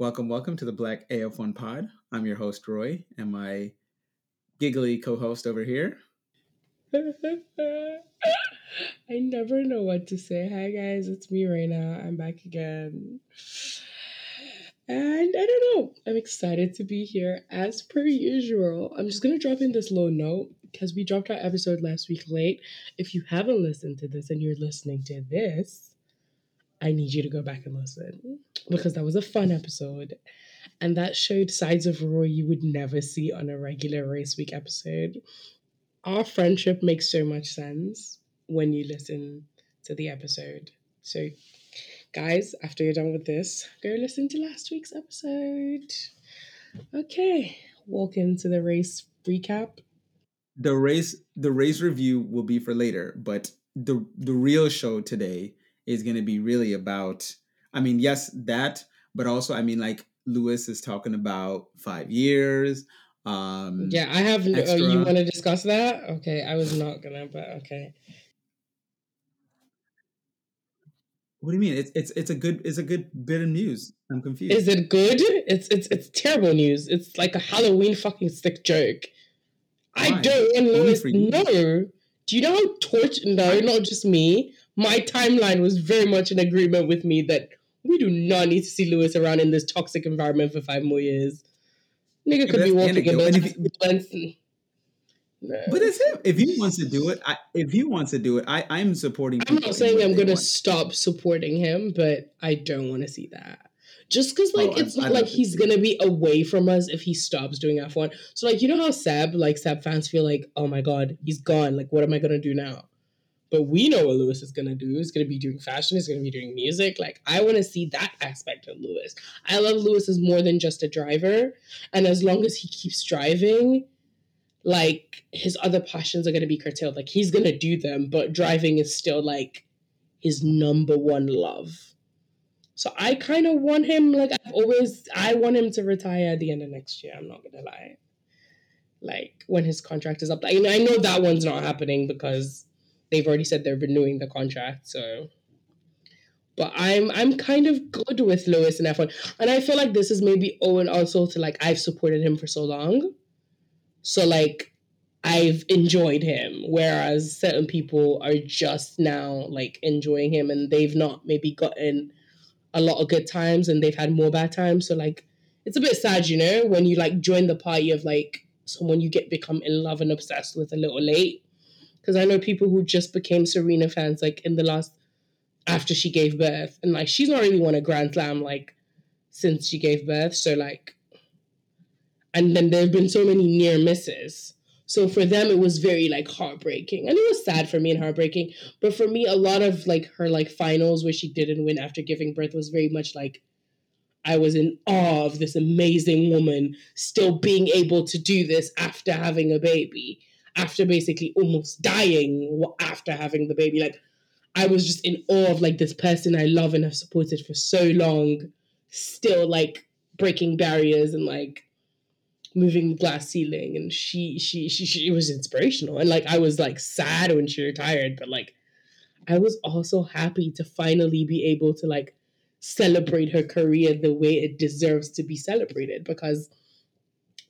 Welcome, welcome to the Black AF1 Pod. I'm your host, Roy, and my giggly co host over here. I never know what to say. Hi, guys, it's me, Raina. I'm back again. And I don't know, I'm excited to be here as per usual. I'm just going to drop in this low note because we dropped our episode last week late. If you haven't listened to this and you're listening to this, I need you to go back and listen because that was a fun episode. And that showed sides of Roy you would never see on a regular Race Week episode. Our friendship makes so much sense when you listen to the episode. So, guys, after you're done with this, go listen to last week's episode. Okay, walk into the race recap. The race the race review will be for later, but the the real show today is going to be really about I mean, yes, that, but also I mean like Lewis is talking about 5 years. Um Yeah, I have uh, you want to discuss that? Okay, I was not to, but okay. What do you mean? It's it's it's a good it's a good bit of news. I'm confused. Is it good? It's it's it's terrible news. It's like a Halloween fucking stick joke. Why? I don't want Lewis. No. Do you know how torch? No, not just me my timeline was very much in agreement with me that we do not need to see Lewis around in this toxic environment for five more years. Nigga could be walking in the no. But it's him. If he wants to do it, I, if he wants to do it, I, I'm supporting. I'm not saying I'm going to stop supporting him, but I don't want to see that. Just because, like, oh, it's I, not I like he's going to be away from us if he stops doing F1. So, like, you know how Seb, like, Seb fans feel like, oh my God, he's gone. Like, what am I going to do now? But we know what Lewis is gonna do. He's gonna be doing fashion. He's gonna be doing music. Like I want to see that aspect of Lewis. I love Lewis as more than just a driver, and as long as he keeps driving, like his other passions are gonna be curtailed. Like he's gonna do them, but driving is still like his number one love. So I kind of want him. Like I've always, I want him to retire at the end of next year. I'm not gonna lie. Like when his contract is up. I, I know that one's not happening because they've already said they're renewing the contract. So, but I'm I'm kind of good with Lewis in F1, and I feel like this is maybe Owen also to like I've supported him for so long, so like I've enjoyed him, whereas certain people are just now like enjoying him, and they've not maybe gotten a lot of good times, and they've had more bad times. So like it's a bit sad, you know, when you like join the party of like someone you get become in love and obsessed with a little late because I know people who just became Serena fans like in the last after she gave birth, and like she's not really won a Grand Slam like since she gave birth. So like, and then there have been so many near misses. So for them, it was very like heartbreaking, and it was sad for me and heartbreaking. But for me, a lot of like her like finals where she didn't win after giving birth was very much like I was in awe of this amazing woman still being able to do this after having a baby after basically almost dying after having the baby. Like I was just in awe of like this person I love and have supported for so long, still like breaking barriers and like moving glass ceiling. And she she she she was inspirational. And like I was like sad when she retired, but like I was also happy to finally be able to like celebrate her career the way it deserves to be celebrated because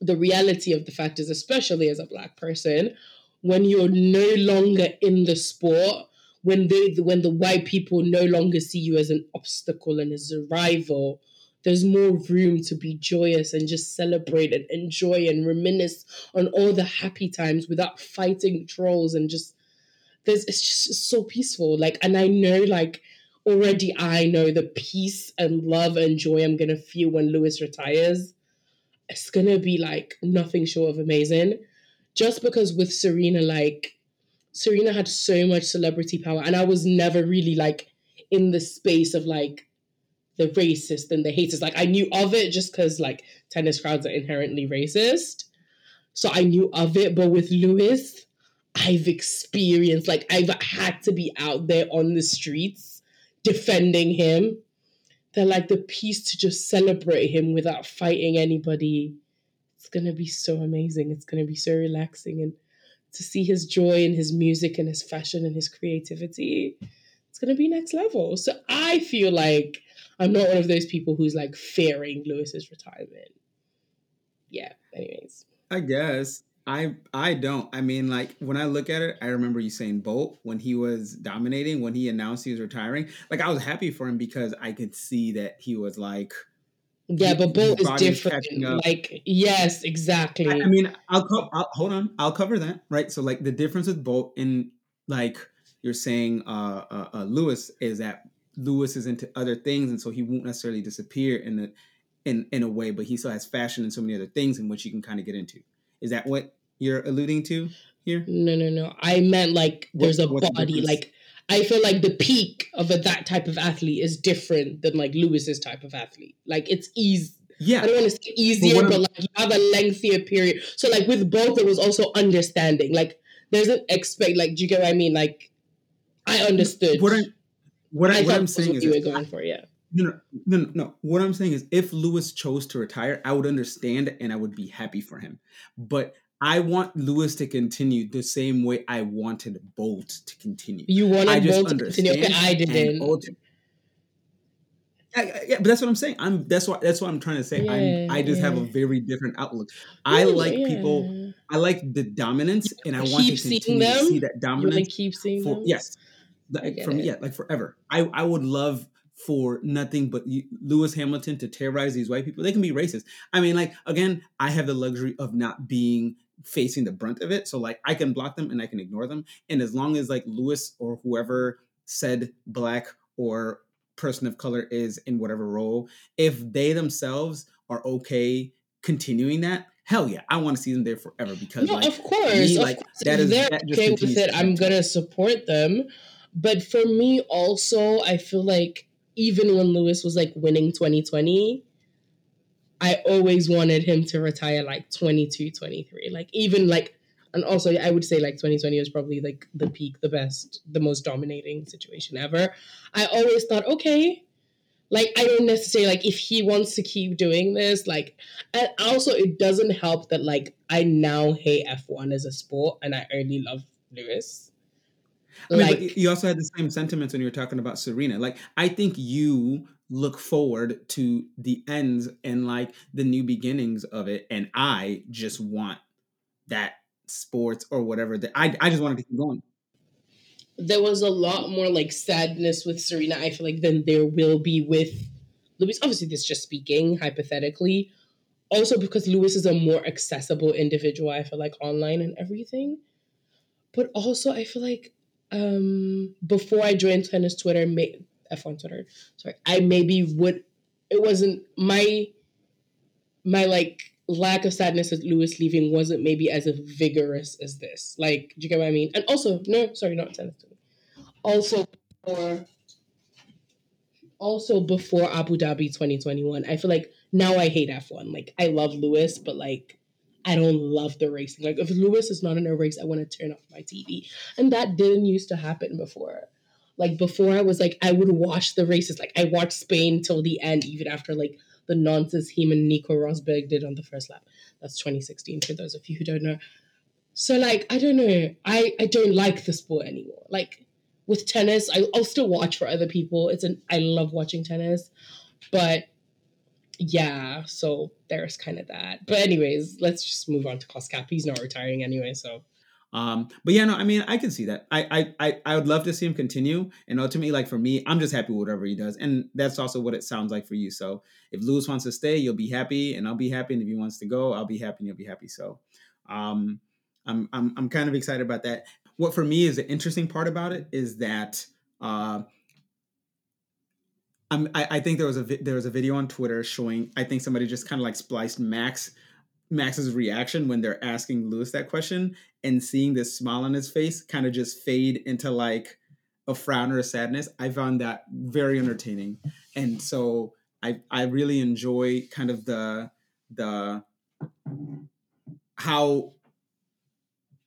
the reality of the fact is, especially as a black person, when you're no longer in the sport, when the when the white people no longer see you as an obstacle and as a rival, there's more room to be joyous and just celebrate and enjoy and reminisce on all the happy times without fighting trolls and just there's it's just it's so peaceful. Like and I know like already I know the peace and love and joy I'm gonna feel when Lewis retires it's gonna be like nothing short of amazing. Just because with Serena, like Serena had so much celebrity power, and I was never really like in the space of like the racist and the haters. Like I knew of it just because like tennis crowds are inherently racist. So I knew of it, but with Lewis, I've experienced like I've had to be out there on the streets defending him they're like the piece to just celebrate him without fighting anybody. It's gonna be so amazing. It's gonna be so relaxing and to see his joy and his music and his fashion and his creativity, it's gonna be next level. So I feel like I'm not one of those people who's like fearing Lewis's retirement. Yeah. Anyways, I guess I I don't. I mean, like when I look at it, I remember Usain Bolt when he was dominating when he announced he was retiring. Like I was happy for him because I could see that he was like. Yeah, but Bolt is different. Like yes, exactly. I, I mean, I'll, co- I'll hold on. I'll cover that right. So like the difference with Bolt in like you're saying, uh, uh, uh Lewis is that Lewis is into other things, and so he won't necessarily disappear in the in in a way, but he still has fashion and so many other things in which you can kind of get into. Is that what you're alluding to here? No, no, no. I meant like there's what, a body. The like I feel like the peak of a, that type of athlete is different than like Lewis's type of athlete. Like it's easy. Yeah. I don't want to say easier, but, but like you have a lengthier period. So like with both, it was also understanding. Like there's an expect. Like do you get what I mean? Like I understood. What I what, I, what I'm saying is you were going for, yeah. No, no, no, no. What I'm saying is, if Lewis chose to retire, I would understand and I would be happy for him. But I want Lewis to continue the same way I wanted Bolt to continue. You wanted Bolt to continue. Okay, I didn't. Ulti- yeah, but that's what I'm saying. I'm that's what that's what I'm trying to say. Yeah, I just yeah. have a very different outlook. I like yeah. people. I like the dominance, and I want to continue to see that dominance. keep seeing for, them. Yes, like, from yeah, like forever. I I would love for nothing but Lewis Hamilton to terrorize these white people. They can be racist. I mean, like again, I have the luxury of not being facing the brunt of it, so like I can block them and I can ignore them. And as long as like Lewis or whoever said black or person of color is in whatever role, if they themselves are okay continuing that, hell yeah, I want to see them there forever because no, like, of course, me, like, course. that is they're that okay with it. I'm gonna support them. But for me, also, I feel like even when Lewis was like winning 2020, I always wanted him to retire like 22, 23. Like, even like, and also I would say like 2020 was probably like the peak, the best, the most dominating situation ever. I always thought, okay, like I don't necessarily like if he wants to keep doing this, like and also it doesn't help that like I now hate F1 as a sport and I only love Lewis. I mean, like, you also had the same sentiments when you were talking about Serena. Like, I think you look forward to the ends and like the new beginnings of it, and I just want that sports or whatever that I I just wanted to keep going. There was a lot more like sadness with Serena. I feel like than there will be with Lewis. Obviously, this is just speaking hypothetically. Also, because Lewis is a more accessible individual, I feel like online and everything. But also, I feel like um, before I joined tennis Twitter, may, F1 Twitter, sorry, I maybe would, it wasn't my, my like lack of sadness at Lewis leaving wasn't maybe as vigorous as this. Like, do you get what I mean? And also, no, sorry, not tennis Twitter. Also, before, also before Abu Dhabi 2021, I feel like now I hate F1. Like, I love Lewis, but like, I don't love the racing. Like if Lewis is not in a race, I want to turn off my TV. And that didn't used to happen before. Like before I was like I would watch the races. Like I watched Spain till the end, even after like the nonsense him and Nico Rosberg did on the first lap. That's 2016 for those of you who don't know. So like I don't know. I I don't like the sport anymore. Like with tennis, I, I'll still watch for other people. It's an I love watching tennis, but yeah, so there's kind of that. But anyways, let's just move on to Cap. He's not retiring anyway, so. Um, but yeah, no, I mean, I can see that. I, I, I, I would love to see him continue. And ultimately, like for me, I'm just happy with whatever he does, and that's also what it sounds like for you. So if Lewis wants to stay, you'll be happy, and I'll be happy. And if he wants to go, I'll be happy, and you'll be happy. So, um, I'm, I'm, I'm kind of excited about that. What for me is the interesting part about it is that, uh, I, I think there was a there was a video on Twitter showing. I think somebody just kind of like spliced Max Max's reaction when they're asking Lewis that question, and seeing this smile on his face kind of just fade into like a frown or a sadness. I found that very entertaining, and so I I really enjoy kind of the the how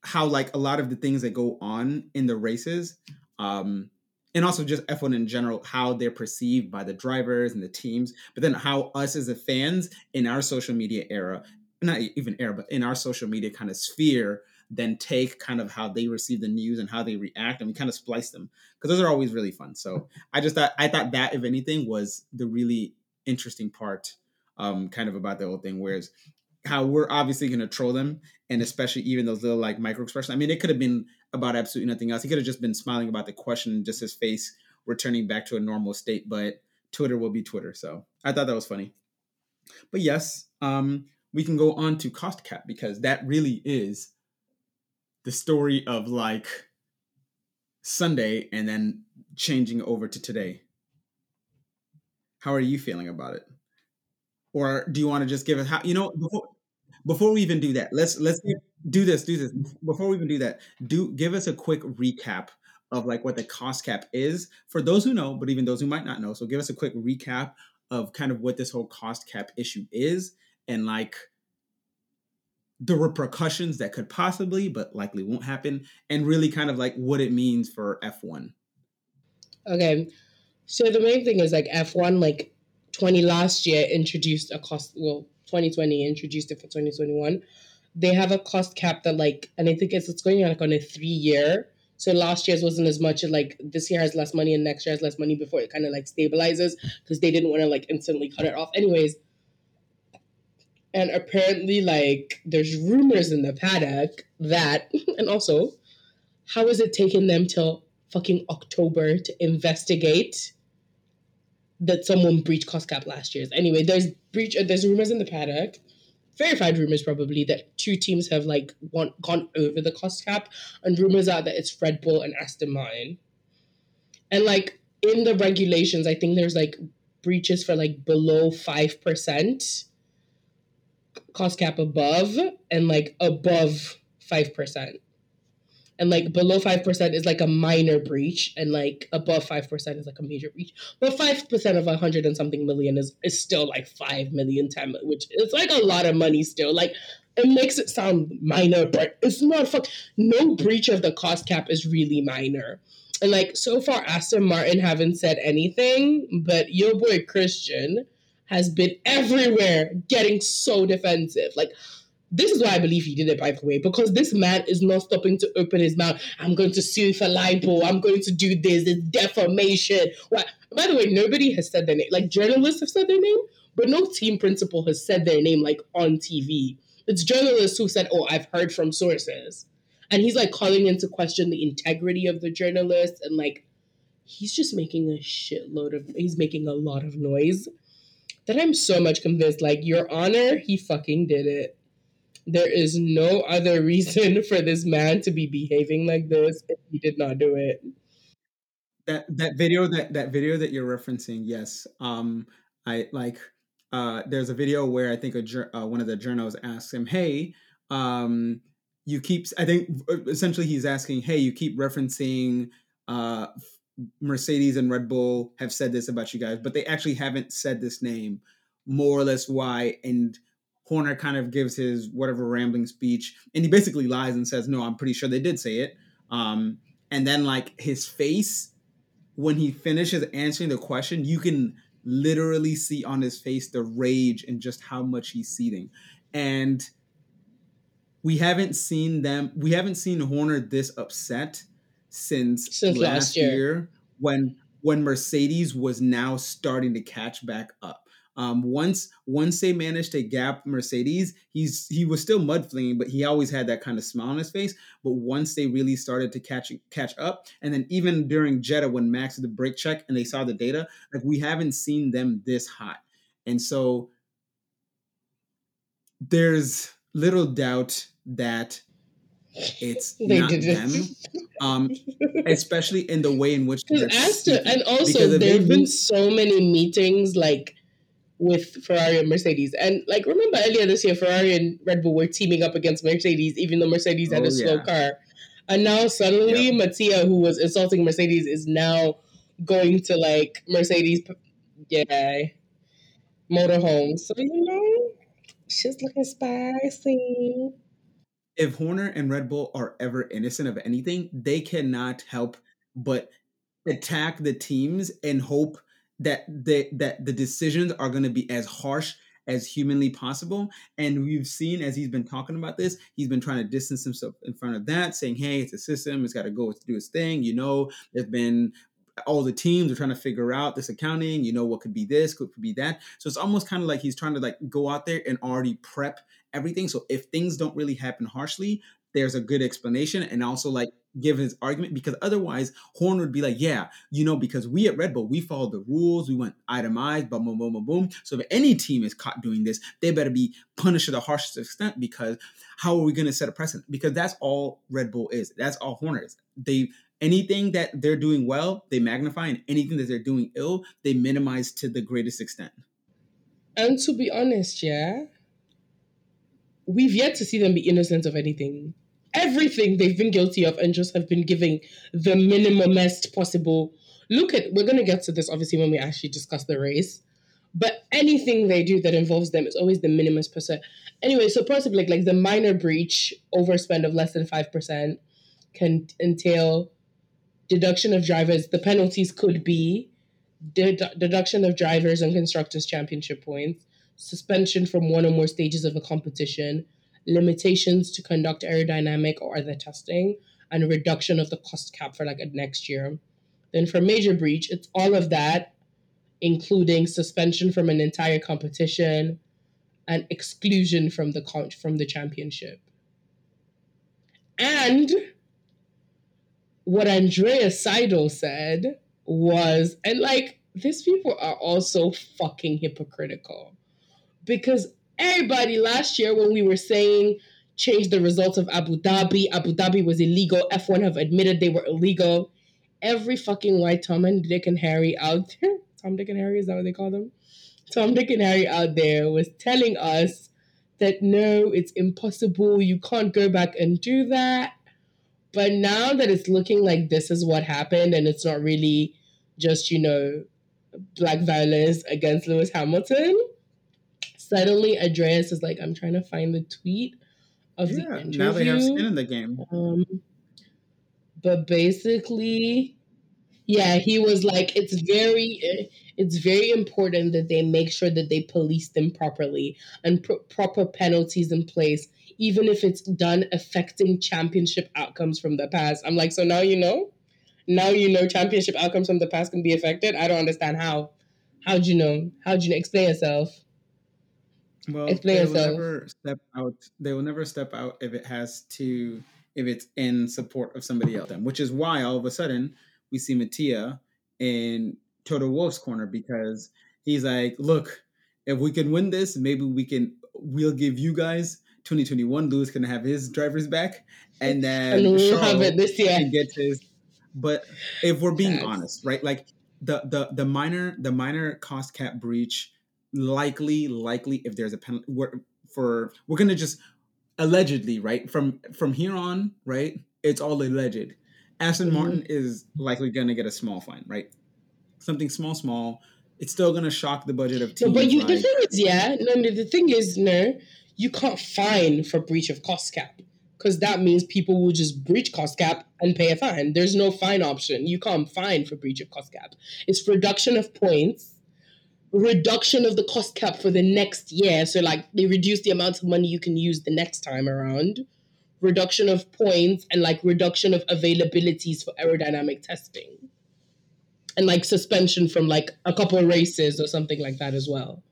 how like a lot of the things that go on in the races um and also just F1 in general, how they're perceived by the drivers and the teams, but then how us as the fans in our social media era, not even era, but in our social media kind of sphere, then take kind of how they receive the news and how they react, and we kind of splice them because those are always really fun. So I just thought I thought that if anything was the really interesting part, um, kind of about the whole thing. Whereas how we're obviously going to troll them, and especially even those little like micro expressions. I mean, it could have been about absolutely nothing else. He could have just been smiling about the question, just his face returning back to a normal state. But Twitter will be Twitter, so I thought that was funny. But yes, um, we can go on to cost cap because that really is the story of like Sunday and then changing over to today. How are you feeling about it? Or do you want to just give it how you know before before we even do that, let's let's do this, do this. Before we even do that, do give us a quick recap of like what the cost cap is for those who know, but even those who might not know. So give us a quick recap of kind of what this whole cost cap issue is and like the repercussions that could possibly but likely won't happen and really kind of like what it means for F1. Okay. So the main thing is like F1 like 20 last year introduced a cost well 2020 introduced it for 2021 they have a cost cap that like and i think it's, it's going on like on a three year so last year's wasn't as much like this year has less money and next year has less money before it kind of like stabilizes because they didn't want to like instantly cut it off anyways and apparently like there's rumors in the paddock that and also how is it taking them till fucking october to investigate that someone breached cost cap last year's. Anyway, there's breach. Uh, there's rumors in the paddock, verified rumors probably that two teams have like gone, gone over the cost cap, and rumors are that it's Red Bull and Aston Martin. And like in the regulations, I think there's like breaches for like below five percent cost cap above and like above five percent and like below 5% is like a minor breach and like above 5% is like a major breach. But 5% of 100 and something million is, is still like 5 million 10 million, which is like a lot of money still. Like it makes it sound minor but it's not fuck no breach of the cost cap is really minor. And like so far aston martin haven't said anything but your boy christian has been everywhere getting so defensive. Like this is why I believe he did it, by the way, because this man is not stopping to open his mouth. I'm going to sue for libel. I'm going to do this. It's defamation. Why? By the way, nobody has said their name. Like journalists have said their name, but no team principal has said their name like on TV. It's journalists who said, "Oh, I've heard from sources," and he's like calling into question the integrity of the journalists and like he's just making a shitload of. He's making a lot of noise. That I'm so much convinced, like, Your Honor, he fucking did it there is no other reason for this man to be behaving like this if he did not do it. That that video that that video that you're referencing, yes. Um, I like. Uh, there's a video where I think a uh, one of the journals asks him, "Hey, um, you keep." I think uh, essentially he's asking, "Hey, you keep referencing." Uh, Mercedes and Red Bull have said this about you guys, but they actually haven't said this name. More or less why, and Horner kind of gives his whatever rambling speech, and he basically lies and says, "No, I'm pretty sure they did say it." Um, and then like his face when he finishes answering the question, you can literally see on his face the rage and just how much he's seething. And we haven't seen them. We haven't seen Horner this upset since, since last, last year. year when when Mercedes was now starting to catch back up. Um, once once they managed to gap Mercedes, he's he was still mud flinging, but he always had that kind of smile on his face. But once they really started to catch catch up, and then even during Jeddah when Max did the brake check and they saw the data, like we haven't seen them this hot, and so there's little doubt that it's they not them, um, especially in the way in which they're and also there have been so many meetings like with Ferrari and Mercedes. And like remember earlier this year, Ferrari and Red Bull were teaming up against Mercedes, even though Mercedes had oh, a slow car. And now suddenly yep. Mattia, who was insulting Mercedes, is now going to like Mercedes yeah motorhome. So you know, she's looking spicy. If Horner and Red Bull are ever innocent of anything, they cannot help but attack the teams and hope that the that the decisions are going to be as harsh as humanly possible. And we've seen as he's been talking about this, he's been trying to distance himself in front of that, saying, "Hey, it's a system; it's got to go do its thing." You know, there's been all the teams are trying to figure out this accounting. You know, what could be this, could be that. So it's almost kind of like he's trying to like go out there and already prep everything. So if things don't really happen harshly, there's a good explanation and also like give his argument because otherwise Horn would be like, yeah, you know, because we at Red Bull, we followed the rules, we went itemized, boom, boom, boom, boom, boom. So if any team is caught doing this, they better be punished to the harshest extent because how are we going to set a precedent? Because that's all Red Bull is. That's all Horner is. They anything that they're doing well, they magnify, and anything that they're doing ill, they minimize to the greatest extent. And to be honest, yeah, we've yet to see them be innocent of anything everything they've been guilty of and just have been giving the minimumest possible. Look at, we're going to get to this obviously when we actually discuss the race, but anything they do that involves them is always the minimum percent. Anyway, so possibly like, like the minor breach overspend of less than 5% can entail deduction of drivers. The penalties could be deduction of drivers and constructors championship points, suspension from one or more stages of a competition, limitations to conduct aerodynamic or other testing, and reduction of the cost cap for like next year. Then for major breach, it's all of that, including suspension from an entire competition and exclusion from the con- from the championship. And what Andrea Seidl said was, and like these people are also fucking hypocritical because everybody last year when we were saying change the results of Abu Dhabi. Abu Dhabi was illegal. F1 have admitted they were illegal. Every fucking white Tom and Dick and Harry out there, Tom, Dick, and Harry, is that what they call them? Tom, Dick, and Harry out there was telling us that no, it's impossible. You can't go back and do that. But now that it's looking like this is what happened and it's not really just, you know, black violence against Lewis Hamilton, suddenly Andreas is like, I'm trying to find the tweet of yeah, the interview. Now they have skin in the game. Um, but basically, yeah, he was like, it's very, it's very important that they make sure that they police them properly and put proper penalties in place, even if it's done affecting championship outcomes from the past. I'm like, so now you know. Now you know championship outcomes from the past can be affected. I don't understand how. How'd you know? How'd you know? explain yourself? Well, Explain they yourself. will never step out. They will never step out if it has to, if it's in support of somebody else. Then which is why all of a sudden we see Mattia in Toto Wolff's corner because he's like, look, if we can win this, maybe we can. We'll give you guys 2021. Lewis can have his drivers back, and then and we'll have it this year. Can get his. But if we're being honest, right? Like the the the minor the minor cost cap breach likely, likely, if there's a penalty, we're, for we're gonna just allegedly, right? From from here on, right? It's all alleged. Aston mm-hmm. Martin is likely gonna get a small fine, right? Something small, small. It's still gonna shock the budget of teams. No, but you, the thing is, yeah, no, no, the thing is, no, you can't fine for breach of cost cap because that means people will just breach cost cap and pay a fine. There's no fine option. You can't fine for breach of cost cap. It's reduction of points reduction of the cost cap for the next year. So like they reduce the amount of money you can use the next time around. Reduction of points and like reduction of availabilities for aerodynamic testing. And like suspension from like a couple races or something like that as well.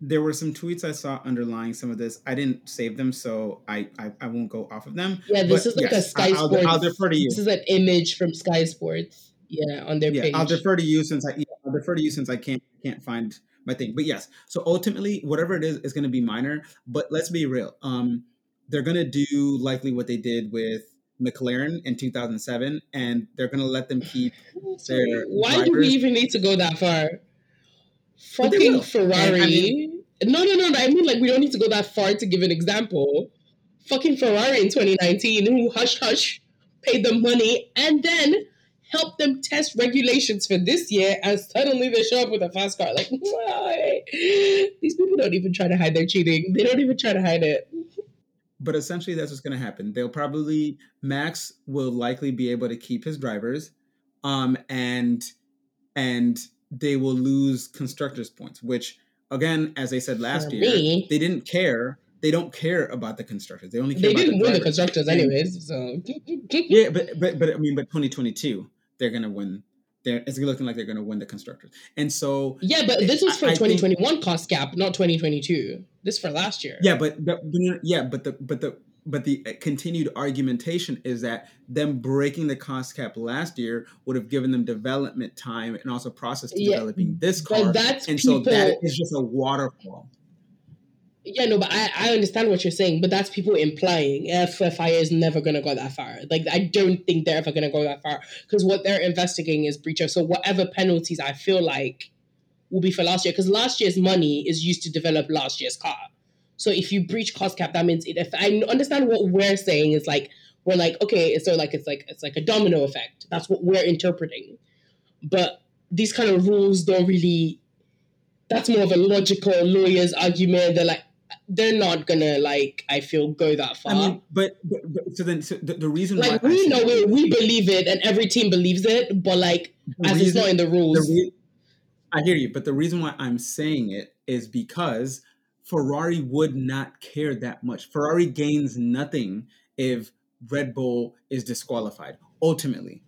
There were some tweets I saw underlying some of this. I didn't save them, so I I, I won't go off of them. Yeah, this but is like yes, a Sky Sports. I'll, I'll defer to you. This is an image from Sky Sports. Yeah, on their yeah, page. I'll defer to you since I I'll defer to you since I can't can't find my thing. But yes, so ultimately, whatever it is, is going to be minor. But let's be real. Um, they're going to do likely what they did with McLaren in 2007, and they're going to let them keep their. Why drivers. do we even need to go that far? Fucking Ferrari. I mean, no, no, no. I mean, like, we don't need to go that far to give an example. Fucking Ferrari in 2019, who hush hush paid the money and then help them test regulations for this year, and suddenly they show up with a fast car. Like, why? These people don't even try to hide their cheating. They don't even try to hide it. But essentially, that's what's going to happen. They'll probably Max will likely be able to keep his drivers, um, and and they will lose constructors points, which again, as they said last For year, me, they didn't care. They don't care about the constructors. They only care they didn't the win the constructors anyways. So yeah, but but but I mean, but 2022 they're gonna win. They're, it's looking like they're going to win the constructors, and so yeah. But this was for 2021 think, cost cap, not 2022. This for last year. Yeah, but, but yeah, but the but the but the uh, continued argumentation is that them breaking the cost cap last year would have given them development time and also process to yeah, developing this car. That's and people, so that is just a waterfall. Yeah, no, but I, I understand what you're saying, but that's people implying FFI is never going to go that far. Like, I don't think they're ever going to go that far because what they're investigating is breach of. So, whatever penalties I feel like will be for last year, because last year's money is used to develop last year's car. So, if you breach cost cap, that means it, if I understand what we're saying is like, we're like, okay, so like, it's like, it's like a domino effect. That's what we're interpreting. But these kind of rules don't really, that's more of a logical lawyer's argument. They're like, they're not gonna like I feel go that far. I mean, but, but, but so then so the, the reason like we know it, we believe it, and every team believes it, but like as reason, it's not in the rules. The re- I hear you, but the reason why I'm saying it is because Ferrari would not care that much. Ferrari gains nothing if Red Bull is disqualified. Ultimately,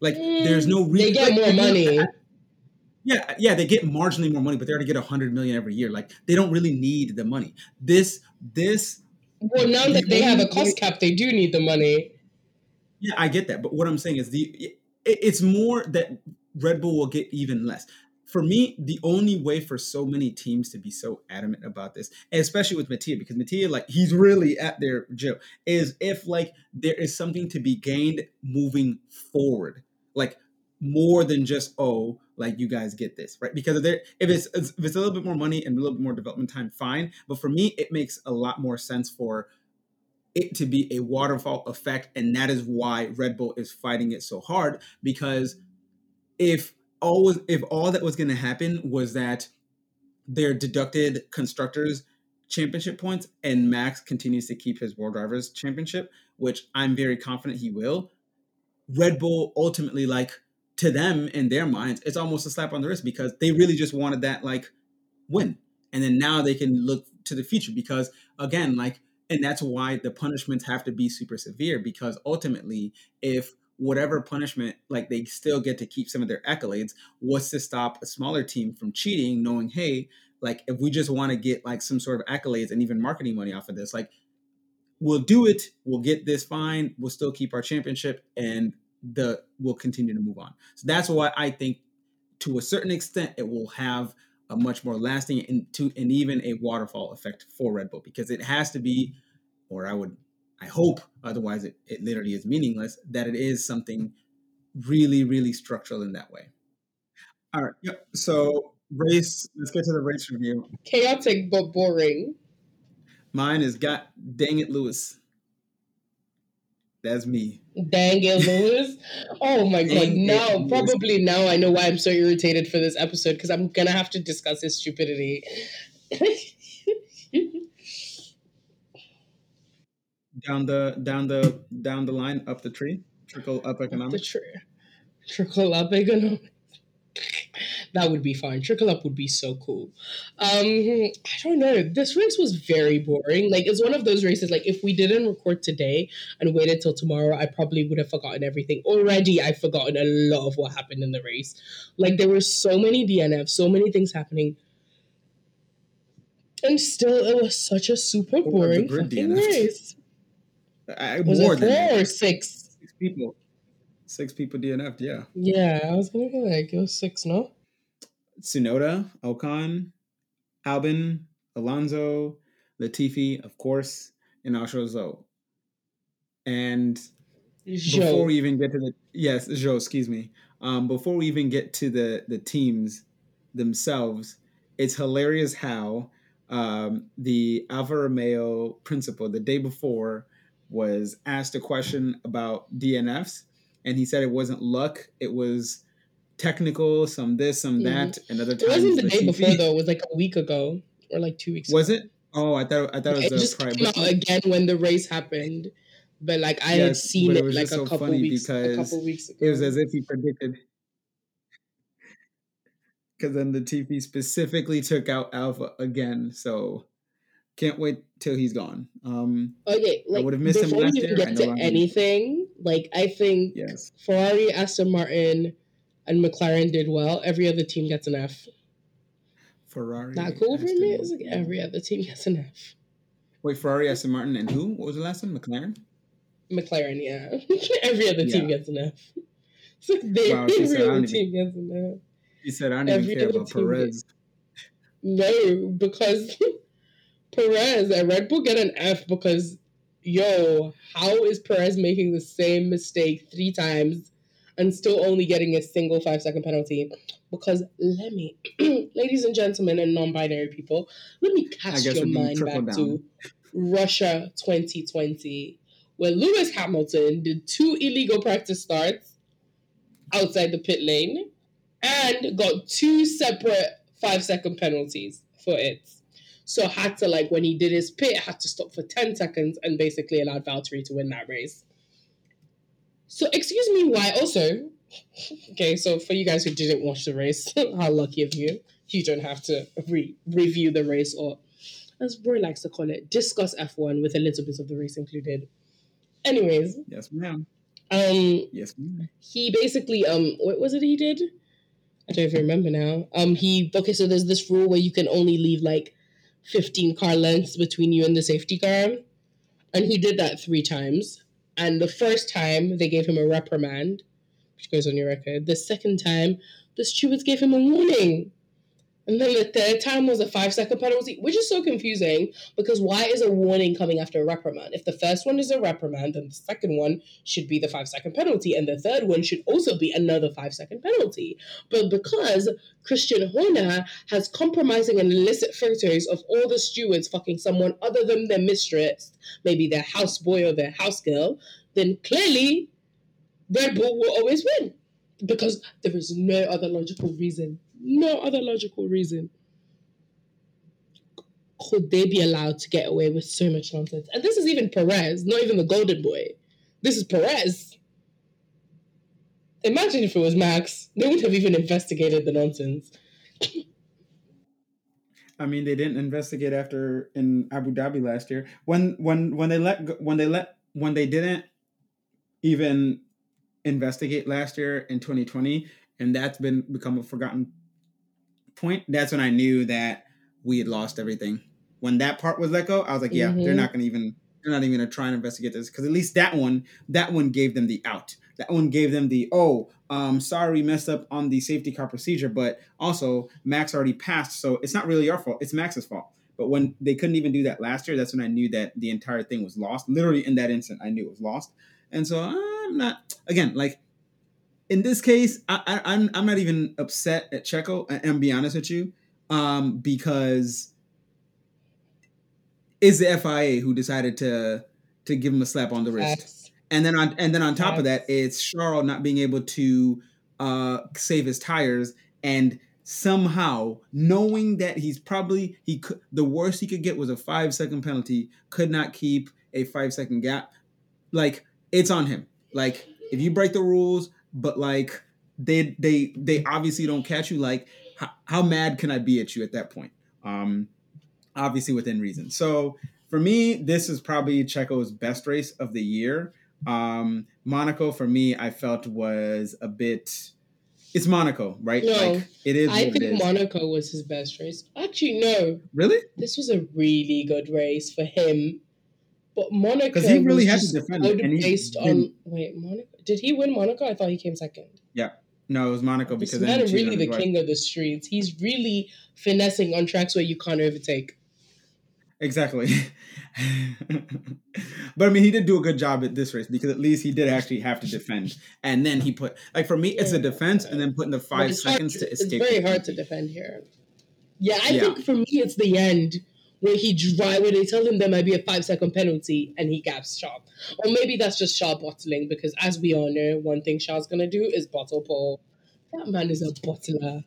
like mm, there's no reason. They get more money. Yeah, yeah, they get marginally more money, but they're going to get a hundred million every year. Like they don't really need the money. This, this. Well, now that they have a cost cap, they do need the money. Yeah, I get that, but what I'm saying is the it, it's more that Red Bull will get even less. For me, the only way for so many teams to be so adamant about this, especially with Mattia, because Mattia, like he's really at their jail, is if like there is something to be gained moving forward, like more than just oh like you guys get this right? Because if there if it's if it's a little bit more money and a little bit more development time fine. But for me it makes a lot more sense for it to be a waterfall effect and that is why red bull is fighting it so hard because if all if all that was going to happen was that they're deducted constructors championship points and max continues to keep his world drivers championship which i'm very confident he will red bull ultimately like to them in their minds, it's almost a slap on the wrist because they really just wanted that like win. And then now they can look to the future because again, like, and that's why the punishments have to be super severe because ultimately, if whatever punishment, like they still get to keep some of their accolades, what's to stop a smaller team from cheating, knowing, hey, like if we just want to get like some sort of accolades and even marketing money off of this, like we'll do it, we'll get this fine, we'll still keep our championship, and the will continue to move on. So that's why I think to a certain extent it will have a much more lasting and to and even a waterfall effect for Red Bull because it has to be, or I would I hope, otherwise it, it literally is meaningless, that it is something really, really structural in that way. All right. Yep. So race, let's get to the race review. Chaotic but boring. Mine is got dang it, Lewis. That's me. Dang it, Lewis. Oh my god. Now, probably now I know why I'm so irritated for this episode because I'm gonna have to discuss his stupidity. down the down the down the line, up the tree, trickle up economics. Up the tree. Trickle up economics that would be fun. Trickle up would be so cool. Um, I don't know. This race was very boring. Like it's one of those races. Like if we didn't record today and waited till tomorrow, I probably would have forgotten everything. Already, I've forgotten a lot of what happened in the race. Like there were so many DNFs, so many things happening. And still, it was such a super boring fucking race. I, was more it four than or six? Six people. Six people DNF'd, yeah. Yeah, I was gonna go like it was six, no? Tsunoda, Ocon, Albon, Alonso, Latifi, of course, and. And Zhou. before we even get to the yes, Joe, excuse me. Um, before we even get to the the teams themselves, it's hilarious how um, the Alfa Romeo principal the day before was asked a question about DNFs, and he said it wasn't luck; it was technical, some this, some that, mm-hmm. and other times. It wasn't the day before though. It was like a week ago or like two weeks. Was ago. it? Oh, I thought I thought it was. It just came out again when the race happened, but like I yes, had seen it, it like a so couple weeks. A couple weeks ago. It was as if he predicted. because then the TV specifically took out Alfa again. So can't wait till he's gone. Um, okay, like, I would have missed him last year. Get to anything, like I think yes. Ferrari, Aston Martin, and McLaren did well. Every other team gets an F. Ferrari. Not cool for me. It's like every other team gets an F. Wait, Ferrari, Aston Martin, and who? What was the last one? McLaren. McLaren, yeah. every other team gets an F. It's like they, wow, every other team gets an F. He said, "I don't every even care about Perez." Gets... No, because Perez and Red Bull get an F because, yo, how is Perez making the same mistake three times and still only getting a single five second penalty? Because let me, ladies and gentlemen, and non binary people, let me cast your mind back down. to Russia 2020, where Lewis Hamilton did two illegal practice starts outside the pit lane and got two separate five second penalties for it. So had to like when he did his pit, had to stop for 10 seconds and basically allowed Valtteri to win that race. So excuse me, why also okay, so for you guys who didn't watch the race, how lucky of you. You don't have to re- review the race or as Roy likes to call it, discuss F1 with a little bit of the race included. Anyways. Yes, ma'am. Um Yes, ma'am. He basically um what was it he did? I don't even remember now. Um he okay, so there's this rule where you can only leave like 15 car lengths between you and the safety car. And he did that three times. And the first time, they gave him a reprimand, which goes on your record. The second time, the stewards gave him a warning. And then the third time was a five second penalty, which is so confusing because why is a warning coming after a reprimand? If the first one is a reprimand, then the second one should be the five second penalty, and the third one should also be another five second penalty. But because Christian Horner has compromising and illicit photos of all the stewards fucking someone other than their mistress, maybe their houseboy or their housegirl, then clearly Red Bull will always win because there is no other logical reason no other logical reason could they be allowed to get away with so much nonsense. And this is even Perez, not even the golden boy. This is Perez. Imagine if it was Max. They would have even investigated the nonsense. I mean, they didn't investigate after in Abu Dhabi last year. When when when they let when they let when they didn't even investigate last year in 2020, and that's been become a forgotten point, that's when I knew that we had lost everything. When that part was let go, I was like, yeah, mm-hmm. they're not going to even they're not even going to try and investigate this because at least that one that one gave them the out. That one gave them the oh, um, sorry, we messed up on the safety car procedure, but also Max already passed, so it's not really your fault. It's Max's fault. But when they couldn't even do that last year, that's when I knew that the entire thing was lost. Literally in that instant, I knew it was lost. And so I'm not again like in this case, I, am I'm, I'm not even upset at Checo. And be honest with you, um, because it's the FIA who decided to to give him a slap on the wrist, yes. and then on and then on top yes. of that, it's Charles not being able to uh, save his tires, and somehow knowing that he's probably he could the worst he could get was a five second penalty, could not keep a five second gap. Like it's on him. Like if you break the rules, but like they they they obviously don't catch you like how, how mad can i be at you at that point um obviously within reason so for me this is probably checo's best race of the year um monaco for me i felt was a bit it's Monaco, right? No, like, it is. I think Monaco was his best race. Actually, no. Really? This was a really good race for him. But Monaco because he really had to defend it, based on wait Monaco. Did he win Monaco? I thought he came second. Yeah. No, it was Monaco because man really the king of the streets. He's really finessing on tracks where you can't overtake. Exactly. but I mean, he did do a good job at this race because at least he did actually have to defend, and then he put like for me, it's a defense, and then putting the five seconds to, to escape. It's very hard to defend here. Yeah, I yeah. think for me, it's the end where he drive where they tell him there might be a five second penalty and he gaps Sharp. Or maybe that's just Sharp bottling because as we all know, one thing Sharp's gonna do is bottle Paul. That man is a bottler.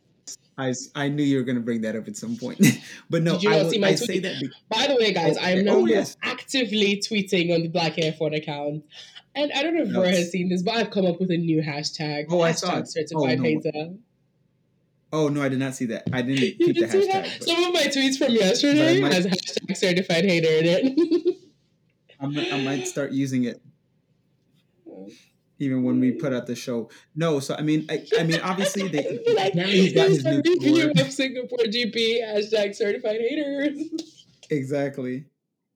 I, I knew you were going to bring that up at some point, but no. Did you not I, see my I tweet? Be- By the way, guys, oh, I am now oh, yes. actively tweeting on the Black AF1 account, and I don't know if Roy has seen this, but I've come up with a new hashtag. Oh, hashtag I saw it. Certified oh, no. hater. Oh no, I did not see that. I didn't keep the hashtag. Some of my tweets from yesterday might, has hashtag certified hater in it. I might, I might start using it even when we put out the show. No, so I mean, I, I mean, obviously they like, he's got his new review of Singapore GP hashtag certified haters. Exactly.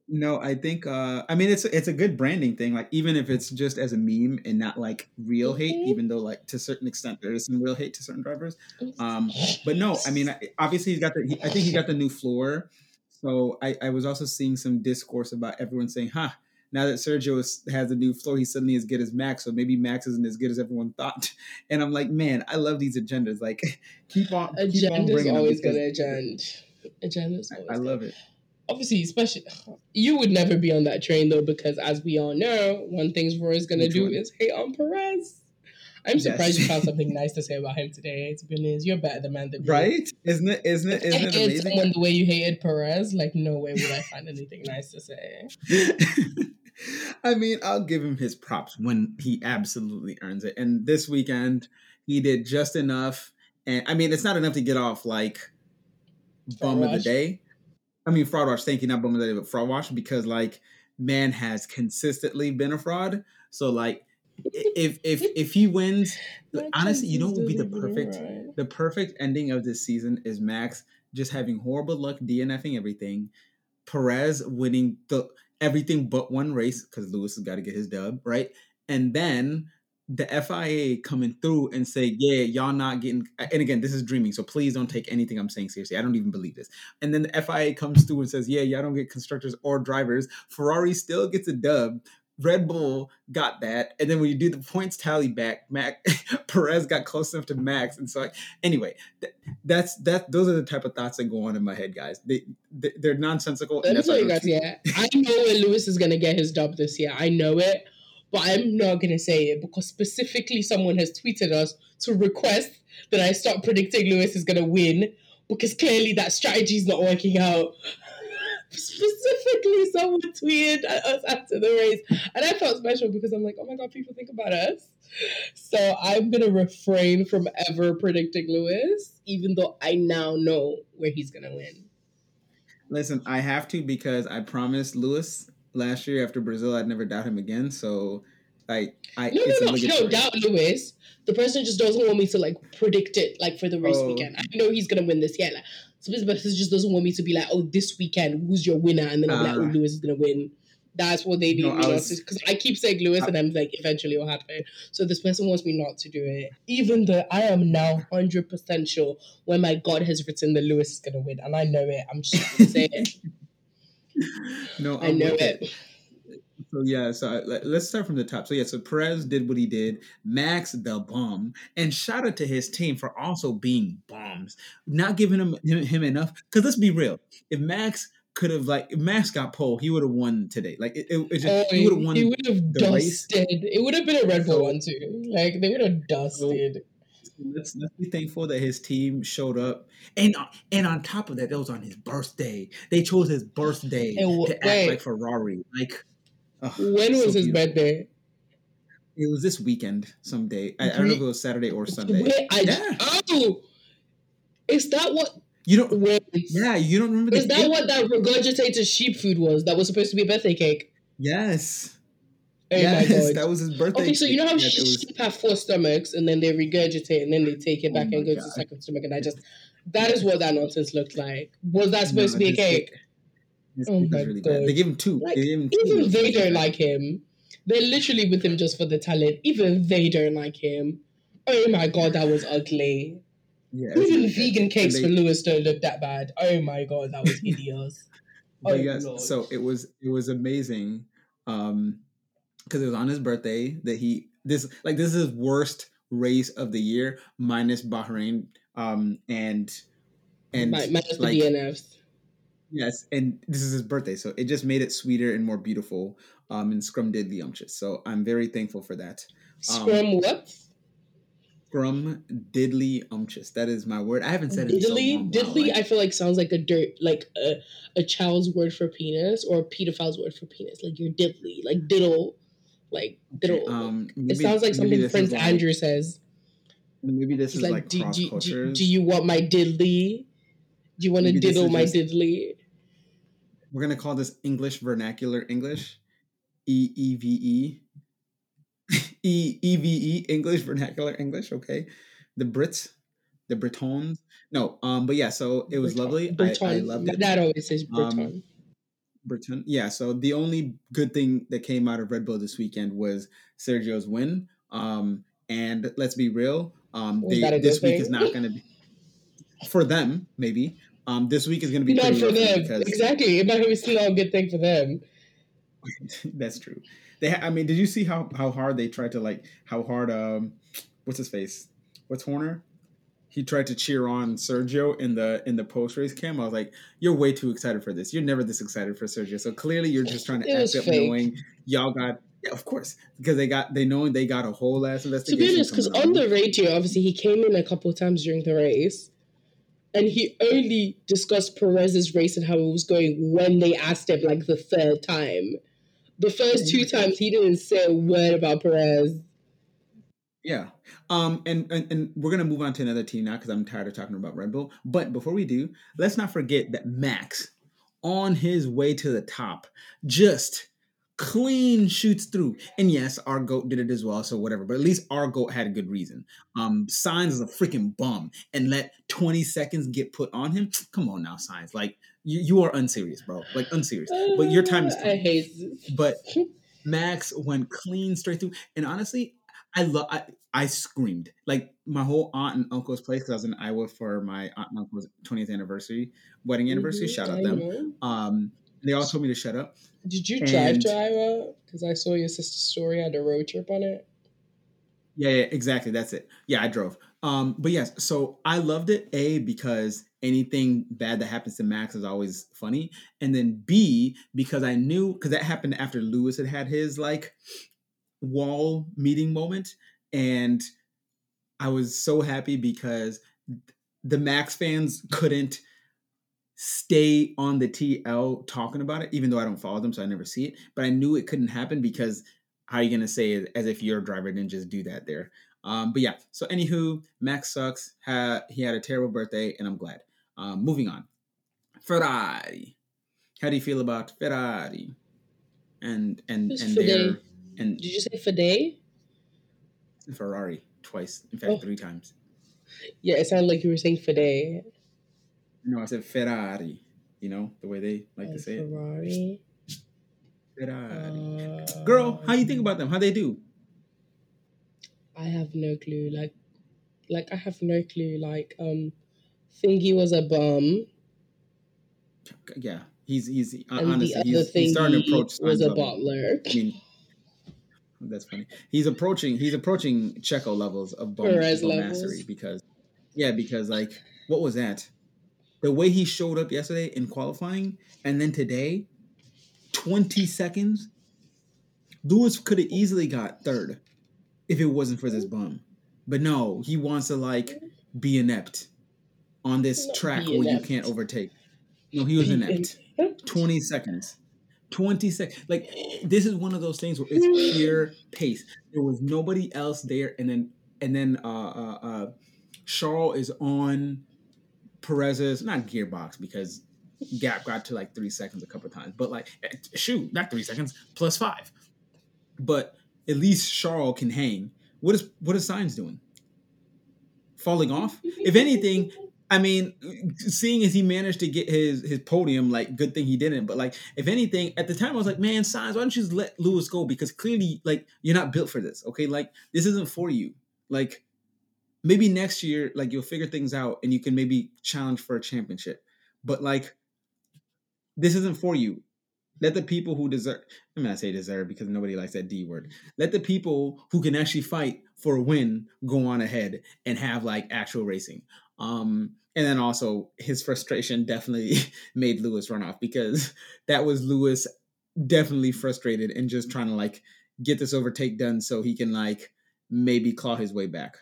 No, I think uh I mean it's it's a good branding thing. Like even if it's just as a meme and not like real hate, mm-hmm. even though like to a certain extent there is some real hate to certain drivers. Um, but no, I mean obviously he's got the he, I think he got the new floor. So I I was also seeing some discourse about everyone saying, "Huh, now that Sergio is, has a new floor, he's suddenly as good as Max. So maybe Max isn't as good as everyone thought." And I'm like, man, I love these agendas. Like keep on, keep on bringing always going to agenda. Agenda's always I, I love it obviously, especially you would never be on that train though, because as we all know, one thing Roy is gonna Which do one? is hate on Perez. I'm surprised yes. you found something nice to say about him today. To be honest, you're better than man than right. Isn't it? Isn't it? Isn't it amazing? Someone the way you hated Perez, like no way would I find anything nice to say. I mean, I'll give him his props when he absolutely earns it. And this weekend, he did just enough. And I mean, it's not enough to get off like bum of the day, I mean, fraud watch. Thank you, not bum but fraud watch because like man has consistently been a fraud. So like, if if if he wins, honestly, you know what would be the perfect right. the perfect ending of this season is Max just having horrible luck DNFing everything, Perez winning the everything but one race because Lewis has got to get his dub right, and then the FIA coming through and say, yeah, y'all not getting, and again, this is dreaming, so please don't take anything I'm saying seriously. I don't even believe this. And then the FIA comes through and says, yeah, y'all don't get constructors or drivers. Ferrari still gets a dub. Red Bull got that, and then when you do the points tally back, Mac Perez got close enough to Max, and so like, anyway, th- that's that. Those are the type of thoughts that go on in my head, guys. They, they are nonsensical. Let me tell you guys, yeah, I know when Lewis is gonna get his dub this year. I know it but I'm not going to say it because specifically someone has tweeted us to request that I stop predicting Lewis is going to win because clearly that strategy is not working out. specifically, someone tweeted at us after the race, and I felt special because I'm like, oh my god, people think about us. So I'm gonna refrain from ever predicting Lewis, even though I now know where he's gonna win. Listen, I have to because I promised Lewis last year after Brazil, I'd never doubt him again. So, like, I no, no, no, don't doubt Lewis. The person just doesn't want me to like predict it like for the race oh. weekend. I know he's gonna win this. Yeah, like, so this person just doesn't want me to be like, oh, this weekend, who's your winner? And then I'll be like, oh, ah. Lewis is gonna win. That's what they do. Because I, I, keep saying Lewis, I, and I'm like, eventually it'll happen. So this person wants me not to do it, even though I am now hundred percent sure when my God has written that Lewis is gonna win, and I know it. I'm just gonna say it. no, I'm i know it. it. So yeah, so I, let's start from the top. So yeah, so Perez did what he did. Max the bum, and shout out to his team for also being bums, not giving him him, him enough. Because let's be real, if Max could have like if Max got pole, he would have won today. Like it, it, it just oh, he would have won. He would have dusted. Race. It would have been a Red Bull one too. Like they would have dusted. So, let's let's be thankful that his team showed up, and and on top of that, that was on his birthday. They chose his birthday and, to wait, act like Ferrari. Like, oh, when was so his birthday? It was this weekend, someday. I, I, don't know if it was Saturday or Sunday. Wait, I, oh! yeah. Oh, is that what? You don't. Wait, yeah, you don't remember. Is that what that regurgitated sheep food was? That was supposed to be a birthday cake. Yes. Oh yes, that was his birthday. Okay, so you know how sheep was... have four stomachs and then they regurgitate and then they take it oh back oh and go God. to the second stomach and I just that is what that nonsense looked like. Was that supposed no, to be a cake? oh my really God. Bad. They gave him two. Like, gave him two. Even they don't like him. They're literally with him just for the talent. Even they don't like him. Oh my God, that was ugly. Yeah, Even vegan cakes they... for Lewis don't look that bad. Oh my God, that was hideous. oh, yes, so it was it was amazing. Um, because it was on his birthday that he this like this is his worst race of the year minus Bahrain um and and minus like, the DNFs. Yes, and this is his birthday, so it just made it sweeter and more beautiful. Um, and Scrum did the umptious, so I'm very thankful for that. Um, Scrum what? Scrum diddly umptious. That is my word. I haven't said it. Diddly, so diddly. Like, I feel like sounds like a dirt, like a, a child's word for penis or a pedophile's word for penis. Like you're diddly, like diddle like Um, maybe, it sounds like something Prince Andrew says. maybe this He's is like, like do, cross do, cultures. Do, do, you want my diddly? Do you want to diddle my just, diddly? We're gonna call this English vernacular English, E E V E. E E V E English vernacular English. Okay, the Brits, the Britons. No, um, but yeah. So it was Breton. lovely. Breton. I, I loved it. That always says Breton. Um, Breton. Yeah. So the only good thing that came out of Red Bull this weekend was Sergio's win. Um, and let's be real. Um, they, this week thing? is not going to be for them. Maybe um, this week is going to be not for them. Because, exactly, it might be still a good thing for them. That's true. They, ha- I mean, did you see how how hard they tried to like how hard um, what's his face, what's Horner? He tried to cheer on Sergio in the in the post race cam. I was like, "You're way too excited for this. You're never this excited for Sergio. So clearly, you're just trying to it act up, fake. knowing y'all got yeah, of course, because they got they knowing they got a whole ass investigation. To be honest, because on the radio, obviously he came in a couple of times during the race, and he only discussed Perez's race and how it was going when they asked him like the third time. The first two times he didn't say a word about Perez. Yeah. Um, and, and and we're gonna move on to another team now because I'm tired of talking about Red Bull. But before we do, let's not forget that Max, on his way to the top, just clean shoots through. And yes, our goat did it as well, so whatever. But at least our goat had a good reason. Um, Sainz is a freaking bum and let 20 seconds get put on him. Come on now, Sainz. Like you, you are unserious, bro. Like unserious. But your time is. Coming. I hate. This. But Max went clean straight through, and honestly, I love. I, I screamed like my whole aunt and uncle's place because I was in Iowa for my aunt and uncle's 20th anniversary wedding anniversary. Mm-hmm, Shout out I them. Know. Um, they all told me to shut up. Did you drive to Iowa? Because I saw your sister's story had a road trip on it. Yeah, yeah, exactly. That's it. Yeah, I drove. Um, but yes, so I loved it. A because anything bad that happens to Max is always funny, and then B because I knew because that happened after Lewis had had his like wall meeting moment, and I was so happy because the Max fans couldn't stay on the TL talking about it, even though I don't follow them, so I never see it. But I knew it couldn't happen because how are you gonna say it as if your driver didn't just do that there? Um, but yeah, so anywho, Max sucks. Ha- he had a terrible birthday, and I'm glad. Um, moving on. Ferrari. How do you feel about Ferrari? And and and their and did you say Fede? Ferrari twice. In fact, oh. three times. Yeah, it sounded like you were saying Fede. No, I said Ferrari. You know the way they like to say Ferrari. it. Ferrari. Uh, Girl, how you think about them? How they do? I have no clue. Like, like I have no clue. Like, um, Thingy was a bum. Yeah, he's he's and honestly he's, he's starting to approach. Was a butler. I mean, that's funny. He's approaching. He's approaching Checo levels of bum mastery because, yeah, because like what was that? the way he showed up yesterday in qualifying and then today, 20 seconds, Lewis could have easily got third if it wasn't for this bum. But no, he wants to like be inept on this track where you can't overtake. No, he was inept. 20 seconds. 20 seconds. Like this is one of those things where it's pure pace. There was nobody else there, and then and then uh uh, uh Charles is on Perez's not gearbox because gap got to like three seconds a couple times, but like eh, shoot, not three seconds plus five. But at least Charles can hang. What is what is Sainz doing? Falling off? If anything, I mean, seeing as he managed to get his his podium, like good thing he didn't. But like, if anything, at the time I was like, man, Sainz, why don't you just let Lewis go? Because clearly, like, you're not built for this. Okay, like this isn't for you. Like, maybe next year like you'll figure things out and you can maybe challenge for a championship but like this isn't for you let the people who deserve i mean i say deserve because nobody likes that d word let the people who can actually fight for a win go on ahead and have like actual racing um and then also his frustration definitely made lewis run off because that was lewis definitely frustrated and just trying to like get this overtake done so he can like maybe claw his way back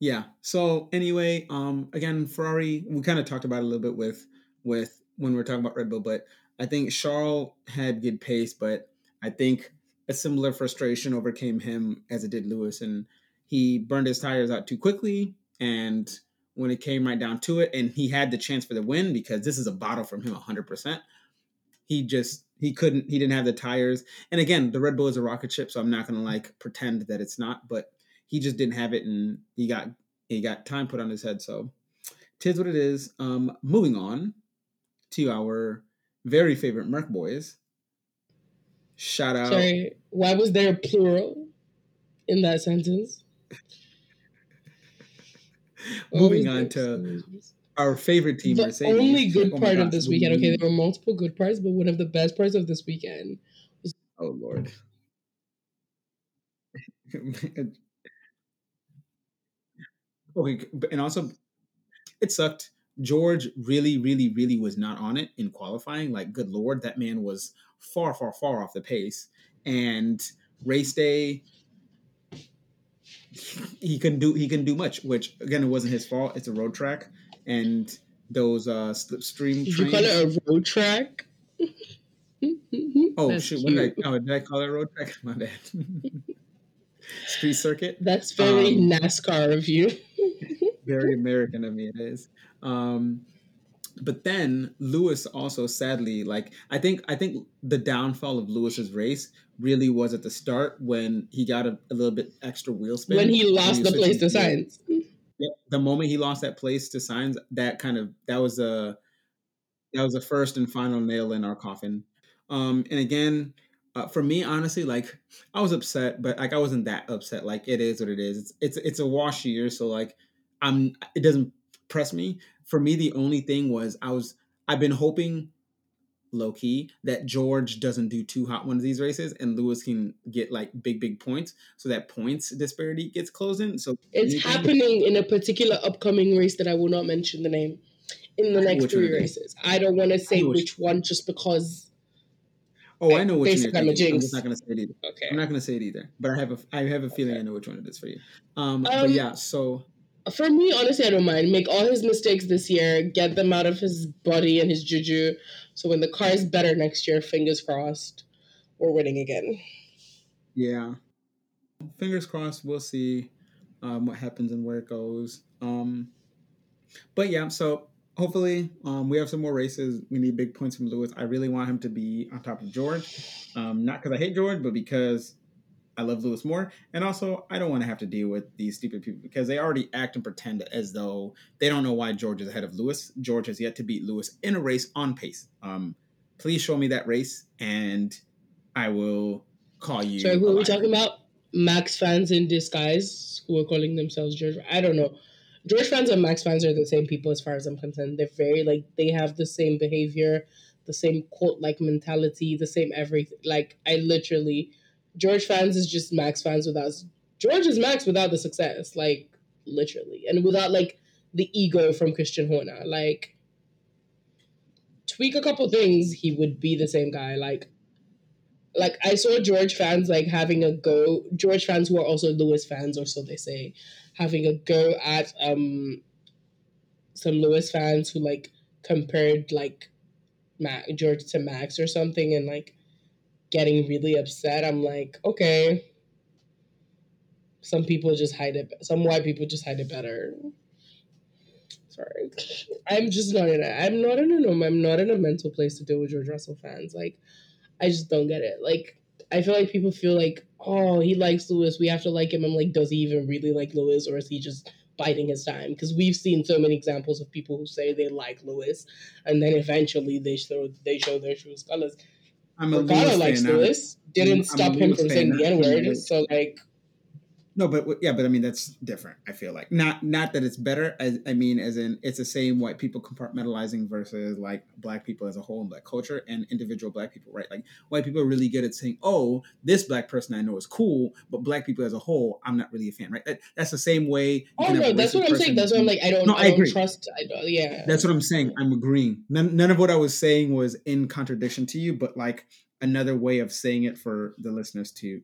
yeah. So anyway, um, again, Ferrari, we kind of talked about a little bit with with when we're talking about Red Bull, but I think Charles had good pace, but I think a similar frustration overcame him as it did Lewis, and he burned his tires out too quickly, and when it came right down to it, and he had the chance for the win because this is a bottle from him 100%. He just he couldn't he didn't have the tires. And again, the Red Bull is a rocket ship, so I'm not gonna like pretend that it's not, but he just didn't have it and he got he got time put on his head. So tis what it is. Um moving on to our very favorite Merc boys. Shout out. Sorry, why was there plural in that sentence? Moving on to our favorite team, the Mercedes. only oh good oh part of this weekend. Okay, there were multiple good parts, but one of the best parts of this weekend was. Oh Lord. okay, and also, it sucked. George really, really, really was not on it in qualifying. Like, good lord, that man was far, far, far off the pace. And race day, he couldn't do he couldn't do much. Which again, it wasn't his fault. It's a road track and those uh slipstream. Did trains. you call it a road track? oh That's shoot! What did I? Oh, did I call it a road track? My bad. Street circuit. That's very um, NASCAR of you. very American of me, it is. Um, but then Lewis also sadly, like I think I think the downfall of Lewis's race really was at the start when he got a, a little bit extra wheel spin. When he lost the place to Sainz the moment he lost that place to Sainz, that kind of that was a that was the first and final nail in our coffin. Um, and again, uh, for me, honestly, like I was upset, but like I wasn't that upset. Like it is what it is. It's it's it's a wash year, so like I'm. It doesn't press me. For me, the only thing was I was. I've been hoping low key that George doesn't do too hot one of these races and Lewis can get like big big points so that points disparity gets closing. So it's happening in a particular upcoming race that I will not mention the name in the next three races. I don't want to say which one just because. Oh, I know which one. I'm, I'm just not gonna say it either. Okay, I'm not gonna say it either. But I have a I have a feeling okay. I know which one it is for you. Um, um but yeah, so for me, honestly, I don't mind. Make all his mistakes this year, get them out of his body and his juju, so when the car is better next year, fingers crossed, we're winning again. Yeah. Fingers crossed. We'll see um, what happens and where it goes. Um, but yeah, so hopefully um, we have some more races. We need big points from Lewis. I really want him to be on top of George. Um, not because I hate George, but because I love Lewis more. And also, I don't want to have to deal with these stupid people because they already act and pretend as though they don't know why George is ahead of Lewis. George has yet to beat Lewis in a race on pace. Um, please show me that race and I will call you. So, who are we talking about? Max fans in disguise who are calling themselves George. I don't know. George fans and Max fans are the same people as far as I'm concerned. They're very like they have the same behavior, the same quote like mentality, the same everything. Like I literally George fans is just Max fans without George is Max without the success, like literally, and without like the ego from Christian Horner. Like tweak a couple things, he would be the same guy. Like like I saw George fans like having a go. George fans who are also Lewis fans, or so they say, having a go at um some Lewis fans who like compared like Mac George to Max or something, and like getting really upset, I'm like, okay. Some people just hide it. Some white people just hide it better. Sorry, I'm just not in. A, I'm not in a. I'm not in a mental place to deal with George Russell fans. Like, I just don't get it. Like, I feel like people feel like, oh, he likes Lewis. We have to like him. I'm like, does he even really like Lewis, or is he just biding his time? Because we've seen so many examples of people who say they like Lewis, and then eventually they show they show their true colors. I'm a Lewis likes fan. Lewis. Didn't I'm stop him from saying the N word. So like, no, but yeah, but I mean that's different. I feel like not not that it's better. I, I mean, as in it's the same white people compartmentalizing versus like black people as a whole and black culture and individual black people, right? Like white people are really good at saying, "Oh, this black person I know is cool," but black people as a whole, I'm not really a fan, right? That, that's the same way. Oh no, that's what I'm saying. That's what I'm like. I don't. No, I, I don't trust. I don't. Yeah. That's what I'm saying. I'm agreeing. None, none of what I was saying was in contradiction to you, but like another way of saying it for the listeners to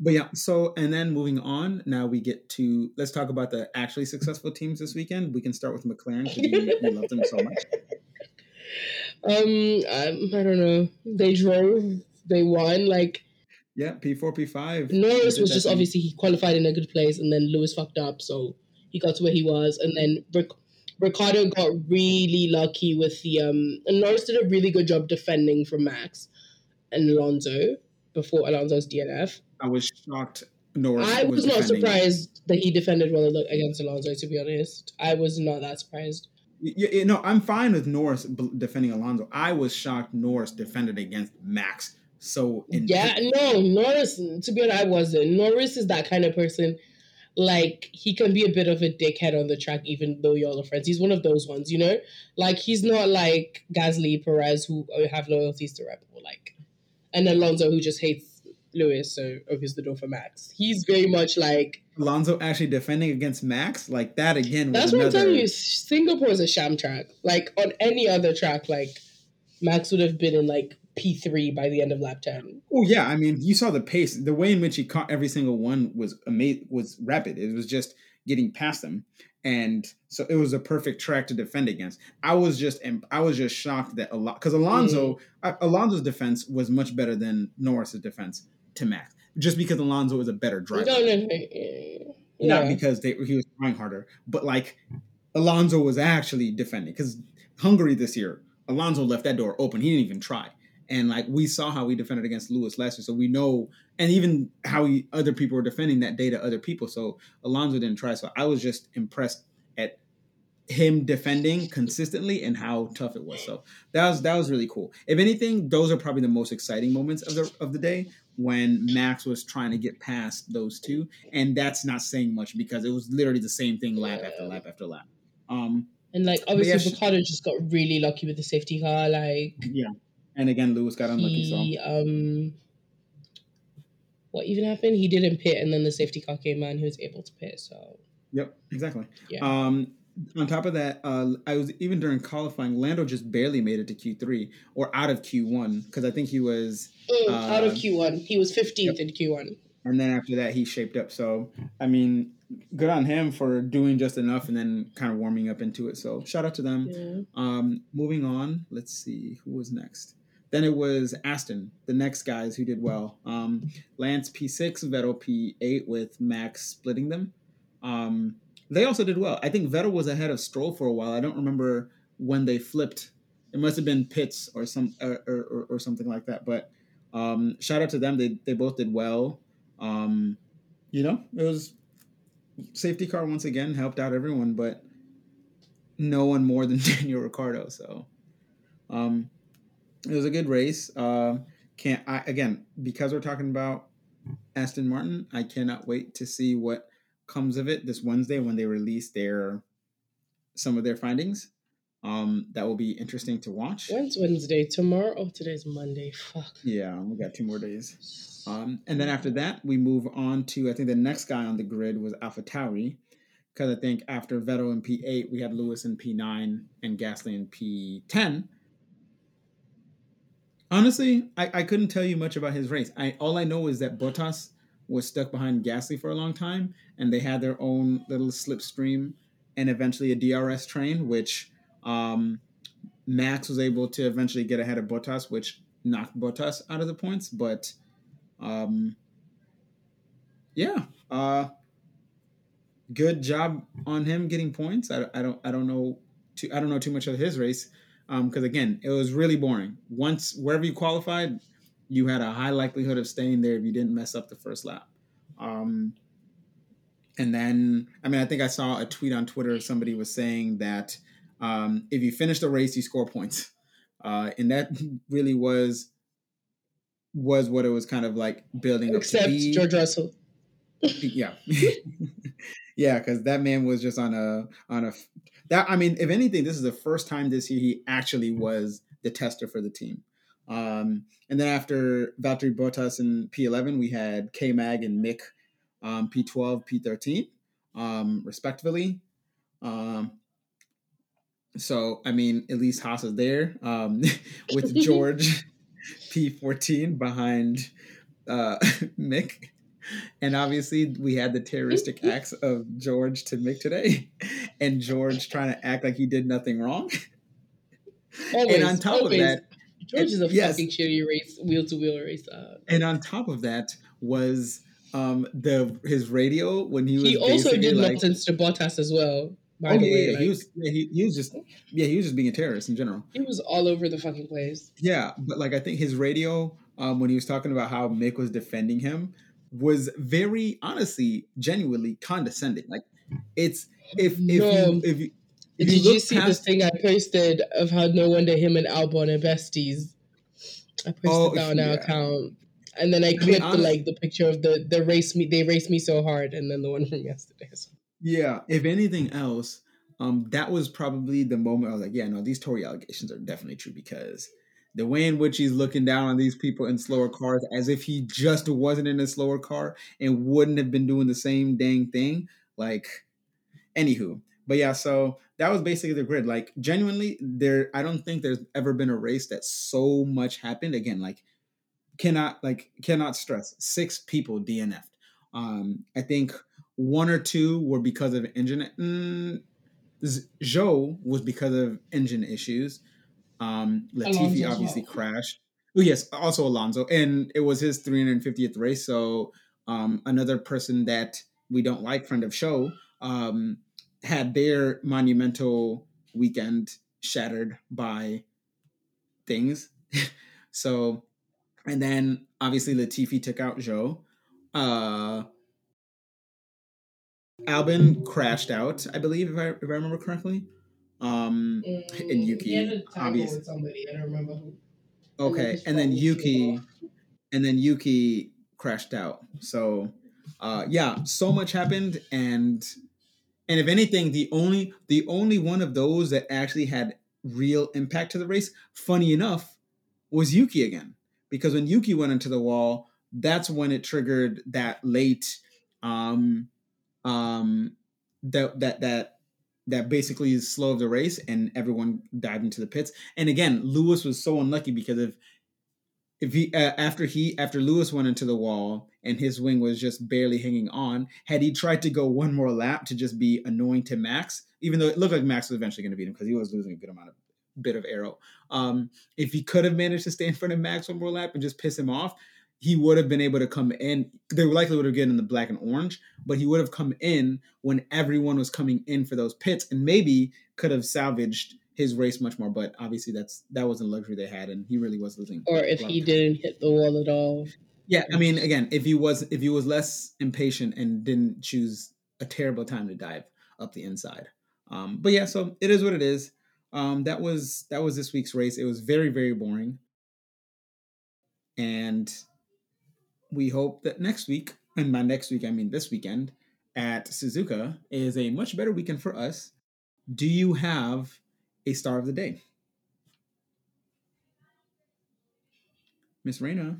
but yeah so and then moving on now we get to let's talk about the actually successful teams this weekend we can start with mclaren because you, you love them so much um I, I don't know they drove they won like Yeah, P four, P five. Norris was just thing. obviously he qualified in a good place, and then Lewis fucked up, so he got to where he was, and then Rick, Ricciardo got really lucky with the um. And Norris did a really good job defending from Max and Alonso before Alonso's DNF. I was shocked. Norris. I was, was not surprised that he defended well against Alonso. To be honest, I was not that surprised. You, you know, I'm fine with Norris defending Alonso. I was shocked Norris defended against Max so yeah, no, Norris. To be honest, I wasn't. Norris is that kind of person. Like he can be a bit of a dickhead on the track, even though y'all are friends. He's one of those ones, you know. Like he's not like Gasly, Perez, who uh, have loyalties to Red Bull, like, and Alonso, who just hates Lewis, so opens the door for Max. He's very much like Alonso actually defending against Max, like that again. That's what another... I'm telling you. Singapore is a sham track. Like on any other track, like Max would have been in like P3 by the end of lap 10. Oh yeah, I mean, you saw the pace. The way in which he caught every single one was amazing was rapid. It was just getting past them. And so it was a perfect track to defend against. I was just I was just shocked that a lot cuz Alonso mm. Alonso's defense was much better than Norris's defense to Max. Just because Alonso was a better driver. No, no, no. Yeah. Not because they, he was trying harder, but like Alonso was actually defending cuz Hungary this year Alonso left that door open. He didn't even try and like we saw how we defended against Lewis last year, so we know, and even how he, other people were defending that day to other people. So Alonso didn't try. So I was just impressed him defending consistently and how tough it was. So that was that was really cool. If anything, those are probably the most exciting moments of the of the day when Max was trying to get past those two, and that's not saying much because it was literally the same thing lap after lap after lap. Um, and like obviously, yeah, Ricciardo just got really lucky with the safety car. Like yeah, and again, Lewis got unlucky. He, so um, what even happened? He didn't pit, and then the safety car came on. He was able to pit. So. Yep. Exactly. Yeah. Um, on top of that, uh, I was even during qualifying, Lando just barely made it to Q three or out of Q one because I think he was mm, uh, out of Q one. He was fifteenth yep. in Q one. And then after that, he shaped up. So I mean, good on him for doing just enough and then kind of warming up into it. So shout out to them. Yeah. Um, moving on, let's see who was next. Then it was Aston, the next guys who did well. Um, Lance P6, Vettel P8 with Max splitting them. Um, they also did well. I think Vettel was ahead of Stroll for a while. I don't remember when they flipped. It must have been pits or some or, or, or something like that. But um, shout out to them. They they both did well. Um, you know, it was safety car once again helped out everyone, but no one more than Daniel Ricciardo. So um, it was a good race. Uh, can't I again because we're talking about Aston Martin. I cannot wait to see what comes of it this Wednesday when they release their some of their findings. Um, that will be interesting to watch. When's Wednesday? Tomorrow? Oh, today's Monday. Fuck. Yeah, we got two more days. Um, and then after that, we move on to I think the next guy on the grid was AlphaTauri, because I think after Vettel in P eight, we had Lewis in P nine and Gasly in P ten. Honestly, I, I couldn't tell you much about his race. I all I know is that Bottas was stuck behind Gasly for a long time, and they had their own little slipstream and eventually a DRS train, which um, Max was able to eventually get ahead of Bottas, which knocked Bottas out of the points. But um, yeah, uh, good job on him getting points. I, I don't I don't know too, I don't know too much of his race because um, again, it was really boring. Once wherever you qualified, you had a high likelihood of staying there if you didn't mess up the first lap. Um, and then, I mean, I think I saw a tweet on Twitter. Somebody was saying that um, if you finish the race, you score points, uh, and that really was was what it was kind of like building Except up. Except George Russell. yeah, yeah, because that man was just on a on a that I mean, if anything, this is the first time this year he actually was the tester for the team. Um, and then after Valtteri Bottas in P11, we had K Mag and Mick um, P12, P13, um, respectively. Um, so I mean, at least Haas is there um, with George P14 behind uh, Mick. And obviously, we had the terroristic acts of George to Mick today, and George trying to act like he did nothing wrong. Always, and on top always. of that, George is a yes. fucking shitty race, wheel to wheel racer. And on top of that was um the his radio when he was. He also did like, nonsense to Bottas as well. By oh, the yeah, way, yeah. Like, he was yeah, he, he was just yeah he was just being a terrorist in general. He was all over the fucking place. Yeah, but like I think his radio um when he was talking about how Mick was defending him was very honestly genuinely condescending. Like it's if if no. you if you Did you, you see past... the thing I posted of how no wonder him and Albon are besties? I posted oh, that on yeah. our account. And then I clipped I mean, the, like the picture of the the race me they raced me so hard and then the one from yesterday. So. Yeah, if anything else, um, that was probably the moment I was like, yeah, no, these Tory allegations are definitely true because the way in which he's looking down on these people in slower cars as if he just wasn't in a slower car and wouldn't have been doing the same dang thing. Like, anywho, but yeah, so that was basically the grid. Like, genuinely, there, I don't think there's ever been a race that so much happened. Again, like, cannot like cannot stress six people DNF'd. Um, I think one or two were because of engine. Mm, Zhou was because of engine issues. Um, Latifi Alonso obviously crashed. Oh yes, also Alonso, and it was his 350th race. So um, another person that we don't like, friend of show, um, had their monumental weekend shattered by things. so, and then obviously Latifi took out Zhou. Uh, Albon crashed out, I believe, if I, if I remember correctly. Um, mm, and Yuki, obviously. somebody, I don't remember who. Okay, and then Yuki, and then Yuki crashed out. So, uh, yeah, so much happened, and and if anything, the only the only one of those that actually had real impact to the race, funny enough, was Yuki again. Because when Yuki went into the wall, that's when it triggered that late um um, that that that that basically slowed the race and everyone dived into the pits. And again, Lewis was so unlucky because if if he uh, after he after Lewis went into the wall and his wing was just barely hanging on, had he tried to go one more lap to just be annoying to Max, even though it looked like Max was eventually going to beat him because he was losing a good amount of bit of aero. Um, if he could have managed to stay in front of Max one more lap and just piss him off, he would have been able to come in. They likely would have gotten in the black and orange, but he would have come in when everyone was coming in for those pits, and maybe could have salvaged his race much more. But obviously, that's that wasn't a luxury they had, and he really was losing. Or if he didn't hit the wall at all. Yeah, I mean, again, if he was if he was less impatient and didn't choose a terrible time to dive up the inside. Um, but yeah, so it is what it is. Um, that was that was this week's race. It was very very boring, and we hope that next week, and by next week I mean this weekend, at Suzuka is a much better weekend for us. Do you have a star of the day? Miss Reina.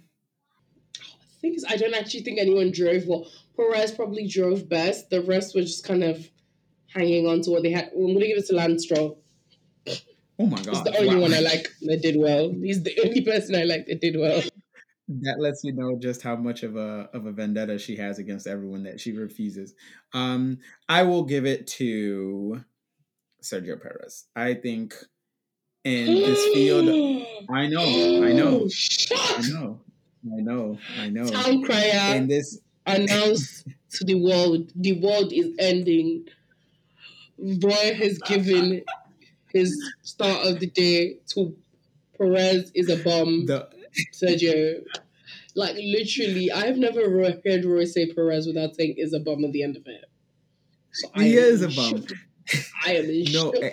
The thing is, I don't actually think anyone drove well. Perez probably drove best. The rest were just kind of hanging on to what they had. I'm going to give it to Lance Stroll. Oh my god! He's the only wow. one I like that did well. He's the only person I like that did well that lets you know just how much of a of a vendetta she has against everyone that she refuses. Um, I will give it to Sergio Perez. I think in this field, I know, I know, I know, I know, I know. Town crier in this announce to the world, the world is ending. Roy has given his start of the day to Perez is a bomb. The, Sergio. Like literally, I've never heard Roy say Perez without saying is a bum at the end of it. So he is a bum. I am no. Eh,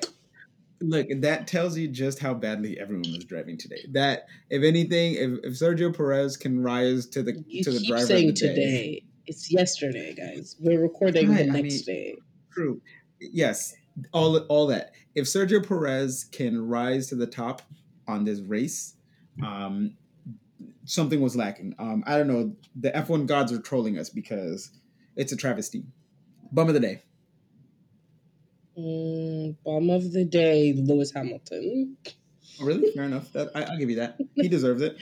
look, that tells you just how badly everyone was driving today. That if anything, if, if Sergio Perez can rise to the you to the driver saying the today, it's yesterday, guys. We're recording right, the next mean, day. True. Yes, all all that. If Sergio Perez can rise to the top on this race, um, something was lacking. Um, I don't know. The F1 gods are trolling us because it's a travesty. Bum of the day. Mm, bum of the day, Lewis Hamilton. Oh, really? Fair enough. That, I, will give you that. He deserves it.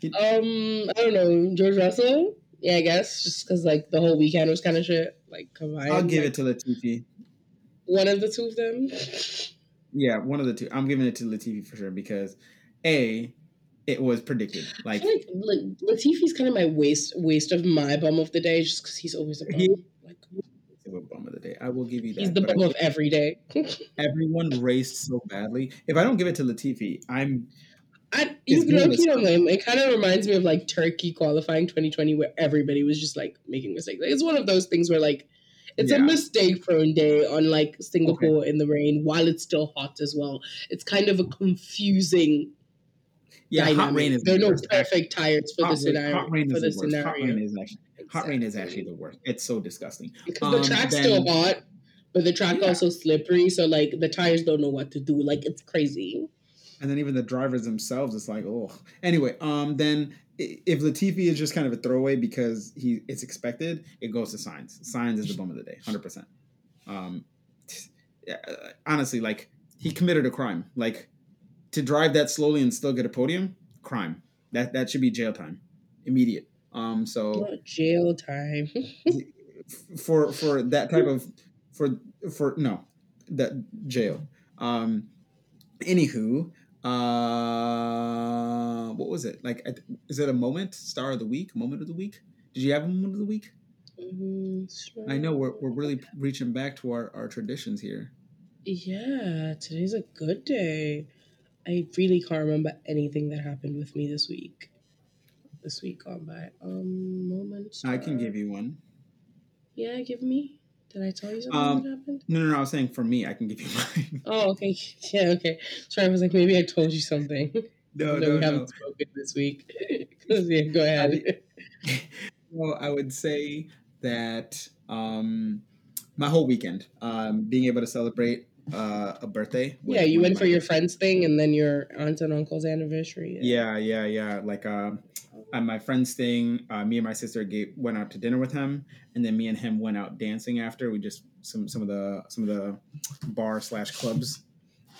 He... um, I don't know. George Russell. Yeah, I guess just because like the whole weekend was kind of shit. Like combined. I'll give like, it to Latifi. One of the two of them. Yeah, one of the two. I'm giving it to Latifi for sure because, a, it was predicted. Like, like, like Latifi's kind of my waste waste of my bum of the day, just because he's always a bum. He, like, a bum of the day. I will give you that. He's the bum of every day. everyone raced so badly. If I don't give it to Latifi, I'm. I, you know, It kind of reminds me of like Turkey qualifying 2020, where everybody was just like making mistakes. Like, it's one of those things where like it's yeah. a mistake prone day on like Singapore okay. in the rain while it's still hot as well. It's kind of a confusing yeah, dynamic. hot rain is there are no perfect tires for hot the scenario. Hot rain is the, the scenario. Hot rain is actually exactly. hot rain is actually the worst. It's so disgusting because um, the track's then, still hot, but the track yeah. also slippery. So like the tires don't know what to do. Like it's crazy. And then even the drivers themselves, it's like oh. Anyway, um, then if Latifi is just kind of a throwaway because he it's expected, it goes to Sainz. Sainz is the bum of the day, hundred percent. Um, yeah, honestly, like he committed a crime. Like to drive that slowly and still get a podium, crime. That that should be jail time, immediate. Um, so jail time for for that type of for for no that jail. Um, anywho, uh, what was it like? Is it a moment star of the week? Moment of the week? Did you have a moment of the week? Mm-hmm, sure. I know we're we're really reaching back to our our traditions here. Yeah, today's a good day. I really can't remember anything that happened with me this week. This week gone by. Um, moments. I can give you one. Yeah, give me. Did I tell you something um, that happened? No, no, no. I was saying for me, I can give you mine. oh, okay. Yeah, okay. Sorry, I was like, maybe I told you something. No, no, no we haven't no. spoken this week. yeah, go ahead. I, well, I would say that um, my whole weekend, um, being able to celebrate uh, a birthday. Yeah, you went for your friend's thing and then your aunt and uncle's anniversary. Yeah, yeah, yeah. yeah. Like uh, at my friend's thing, uh, me and my sister gave, went out to dinner with him, and then me and him went out dancing after. We just some some of the some of the bar slash clubs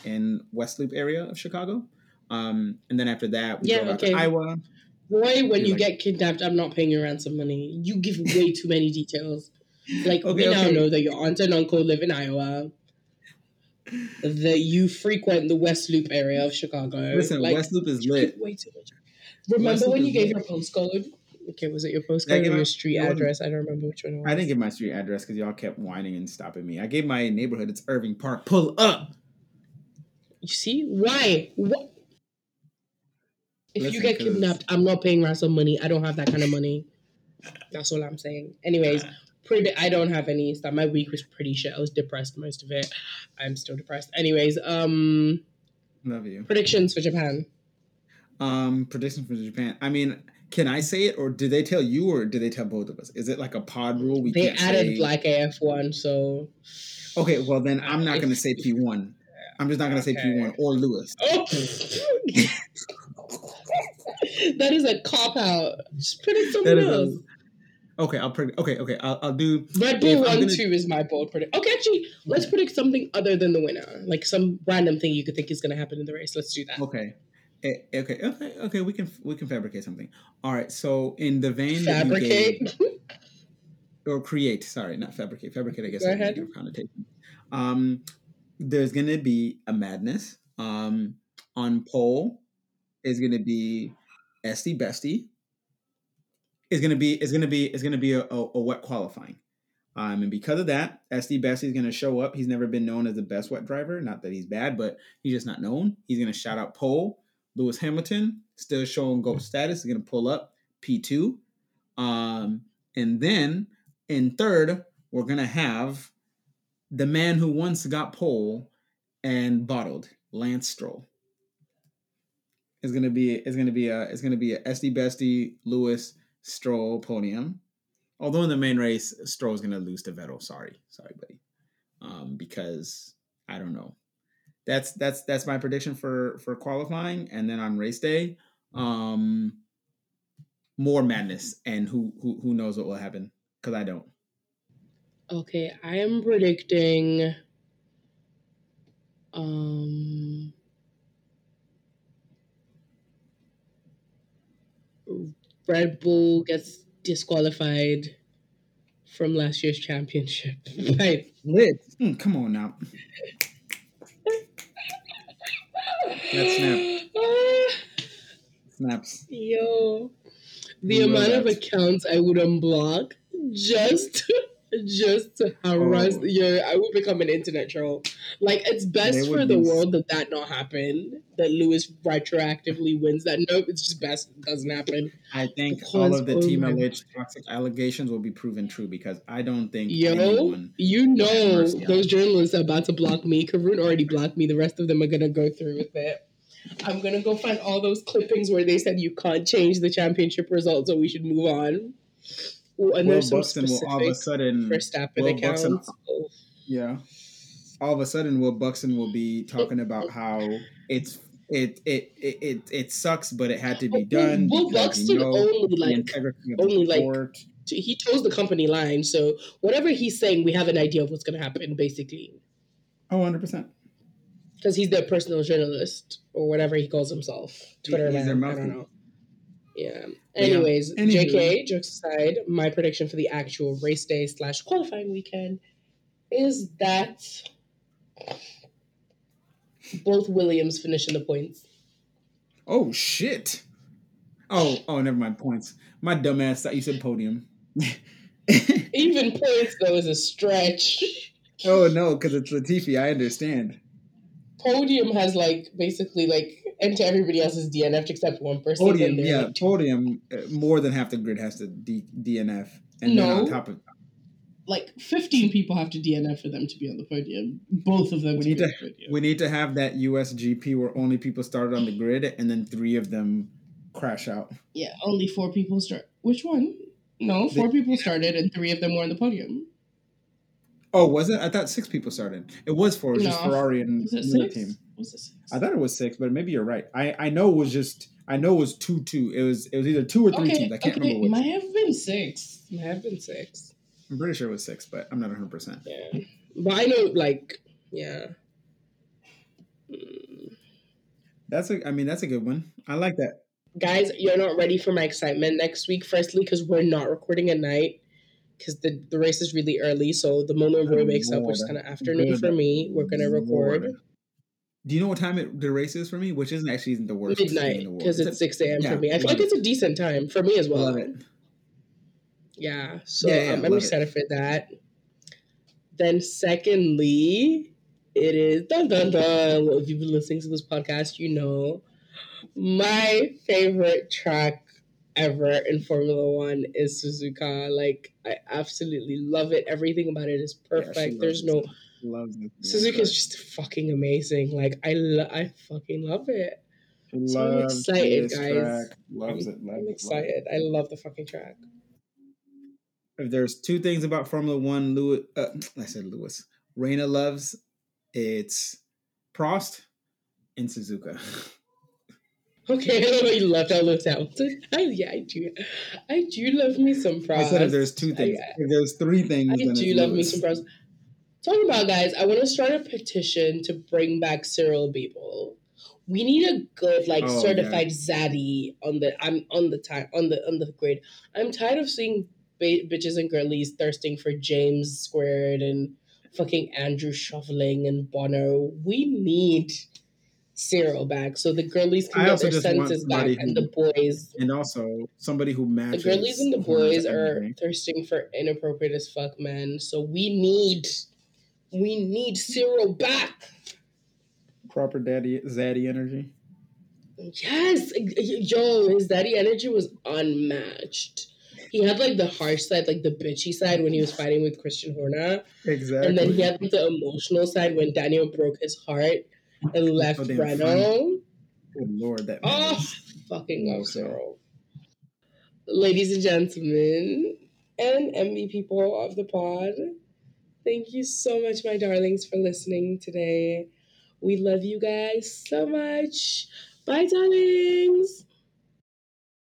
in West Loop area of Chicago. Um, and then after that, we yeah, drove okay. out to Iowa. Roy, when you like, get kidnapped, I'm not paying your ransom money. You give way too many details. Like okay, we okay. now know that your aunt and uncle live in Iowa that you frequent the West Loop area of Chicago. Listen, like, West Loop is lit. Way too much. Remember when you gave lit. your postcode? Okay, was it your postcode or your street address? I don't remember which one it was. I didn't give my street address because y'all kept whining and stopping me. I gave my neighborhood. It's Irving Park. Pull up. You see why? What? If Listen, you get kidnapped, I'm not paying ransom money. I don't have that kind of money. That's all I'm saying. Anyways, pretty I don't have any stuff. My week was pretty shit. I was depressed most of it. I'm still depressed. Anyways, um love you. Predictions for Japan. Um predictions for Japan. I mean, can I say it or did they tell you or did they tell both of us? Is it like a pod rule? We they added say... Black AF one, so Okay, well then I'm not gonna say P one. I'm just not gonna okay. say P one or Lewis. Oh. that is a cop out. Just predict something else. A, Okay, I'll predict. Okay, okay, I'll, I'll do. Red Bull one gonna... two is my bold predict. Okay, actually, let's predict something other than the winner, like some random thing you could think is going to happen in the race. Let's do that. Okay. Okay, okay, okay. We can we can fabricate something. All right. So in the vein fabricate gave, or create. Sorry, not fabricate. Fabricate. I guess. Go ahead. Connotation. Um, there's going to be a madness. Um, on pole is going to be Esty Bestie is going to be is going to be is going to be a, a, a, wet qualifying. Um, and because of that, Esty Bestie is going to show up. He's never been known as the best wet driver. Not that he's bad, but he's just not known. He's going to shout out pole. Lewis Hamilton still showing GOAT status. He's going to pull up P2. Um, and then in third, we're going to have the man who once got pole and bottled, Lance Stroll. Going to be going to be a going to be a Esty Bestie Lewis Stroll podium. Although in the main race, Stroll's gonna lose to Vettel. Sorry, sorry, buddy. Um, because I don't know. That's that's that's my prediction for for qualifying, and then on race day, um, more madness, and who who who knows what will happen? Because I don't. Okay, I am predicting. Um. Red Bull gets disqualified from last year's championship. right. Lit. Mm, come on now. That snap. Ah. Snaps. Yo, the amount of accounts I would unblock just just to harass oh. your I will become an internet troll. Like it's best for the world that that not happen. That Lewis retroactively wins that. Nope, it's just best it doesn't happen. I think because, all of the Team LH toxic allegations will be proven true because I don't think yo you know those journalists are about to block me. Karun already blocked me. The rest of them are gonna go through with it. I'm gonna go find all those clippings where they said you can't change the championship results, so we should move on. Ooh, and Will Buxton will all of a sudden Will Buxton, yeah, all of a sudden Will Buxton will be talking about how it's it it it it, it sucks, but it had to be done. Will Buxton you know, only like only like he chose the company line, so whatever he's saying, we have an idea of what's going to happen, basically. Oh, 100 percent. Because he's their personal journalist or whatever he calls himself. Twitter he's man. I don't know. Yeah. Anyways, yeah. JK, jokes aside, my prediction for the actual race day slash qualifying weekend is that both Williams finish in the points. Oh shit. Oh, oh, never mind points. My dumbass thought you said podium. Even points though is a stretch. Oh no, because it's Latifi. I understand. Podium has like basically like and to everybody else's DNF except one person. Podium, yeah, like, podium. Uh, more than half the grid has to D- DNF, and no, then on top of like fifteen people have to DNF for them to be on the podium. Both of them. We need to. We need to have that USGP where only people started on the grid, and then three of them crash out. Yeah, only four people start. Which one? No, four the, people started, and three of them were on the podium. Oh, was it? I thought six people started. It was four. It was no. just Ferrari and the team. Was it six? I thought it was six, but maybe you're right. I, I know it was just I know it was two two. It was it was either two or three okay, teams. I can't okay, remember which. It might have been six. Might have been six. I'm pretty sure it was six, but I'm not 100. percent Yeah, but I know like yeah. Mm. That's a. I mean, that's a good one. I like that. Guys, you're not ready for my excitement next week. Firstly, because we're not recording at night because the, the race is really early. So the moment Roy wakes up, which is kind of afternoon for me, we're gonna record. Do you know what time it, the race is for me? Which isn't actually the worst. Midnight, because it's six a.m. Yeah, for me. I feel like it. it's a decent time for me as well. Yeah, so yeah, yeah, um, I'm excited it. for that. Then, secondly, it is dun dun dun. If you've been listening to this podcast, you know my favorite track ever in Formula One is Suzuka. Like I absolutely love it. Everything about it is perfect. There's no it. Suzuka is just fucking amazing. Like I, lo- I fucking love it. So I'm excited, guys. Track. Loves I'm, it. Love I'm excited. It. I love the fucking track. If there's two things about Formula One, Lewis, uh, I said Lewis, Reina loves, it's Prost and Suzuka. Okay, I don't know you left out Lewis Hamilton. I, yeah, I do. I do love me some Prost. I said if there's two things. I, if there's three things, I do love Lewis. me some Prost. Talking about guys, I want to start a petition to bring back Cyril Abiteboul. We need a good like oh, certified yeah. zaddy on the I'm on the time on the on the grid. I'm tired of seeing ba- bitches and girlies thirsting for James squared and fucking Andrew Shovlin and Bono. We need Cyril back so the girlies can I get their senses back who, and the boys and also somebody who matches. The girlies and the boys are thirsting for inappropriate as fuck men. So we need we need Cyril back. Proper daddy zaddy energy. Yes, yo, his daddy energy was unmatched. He had like the harsh side, like the bitchy side when he was fighting with Christian Horner. Exactly. And then he had like, the emotional side when Daniel broke his heart and oh, left oh, Renault. Good lord, that oh, fucking love Cyril. Ladies and gentlemen, and MB people of the pod. Thank you so much, my darlings, for listening today. We love you guys so much. Bye, darling.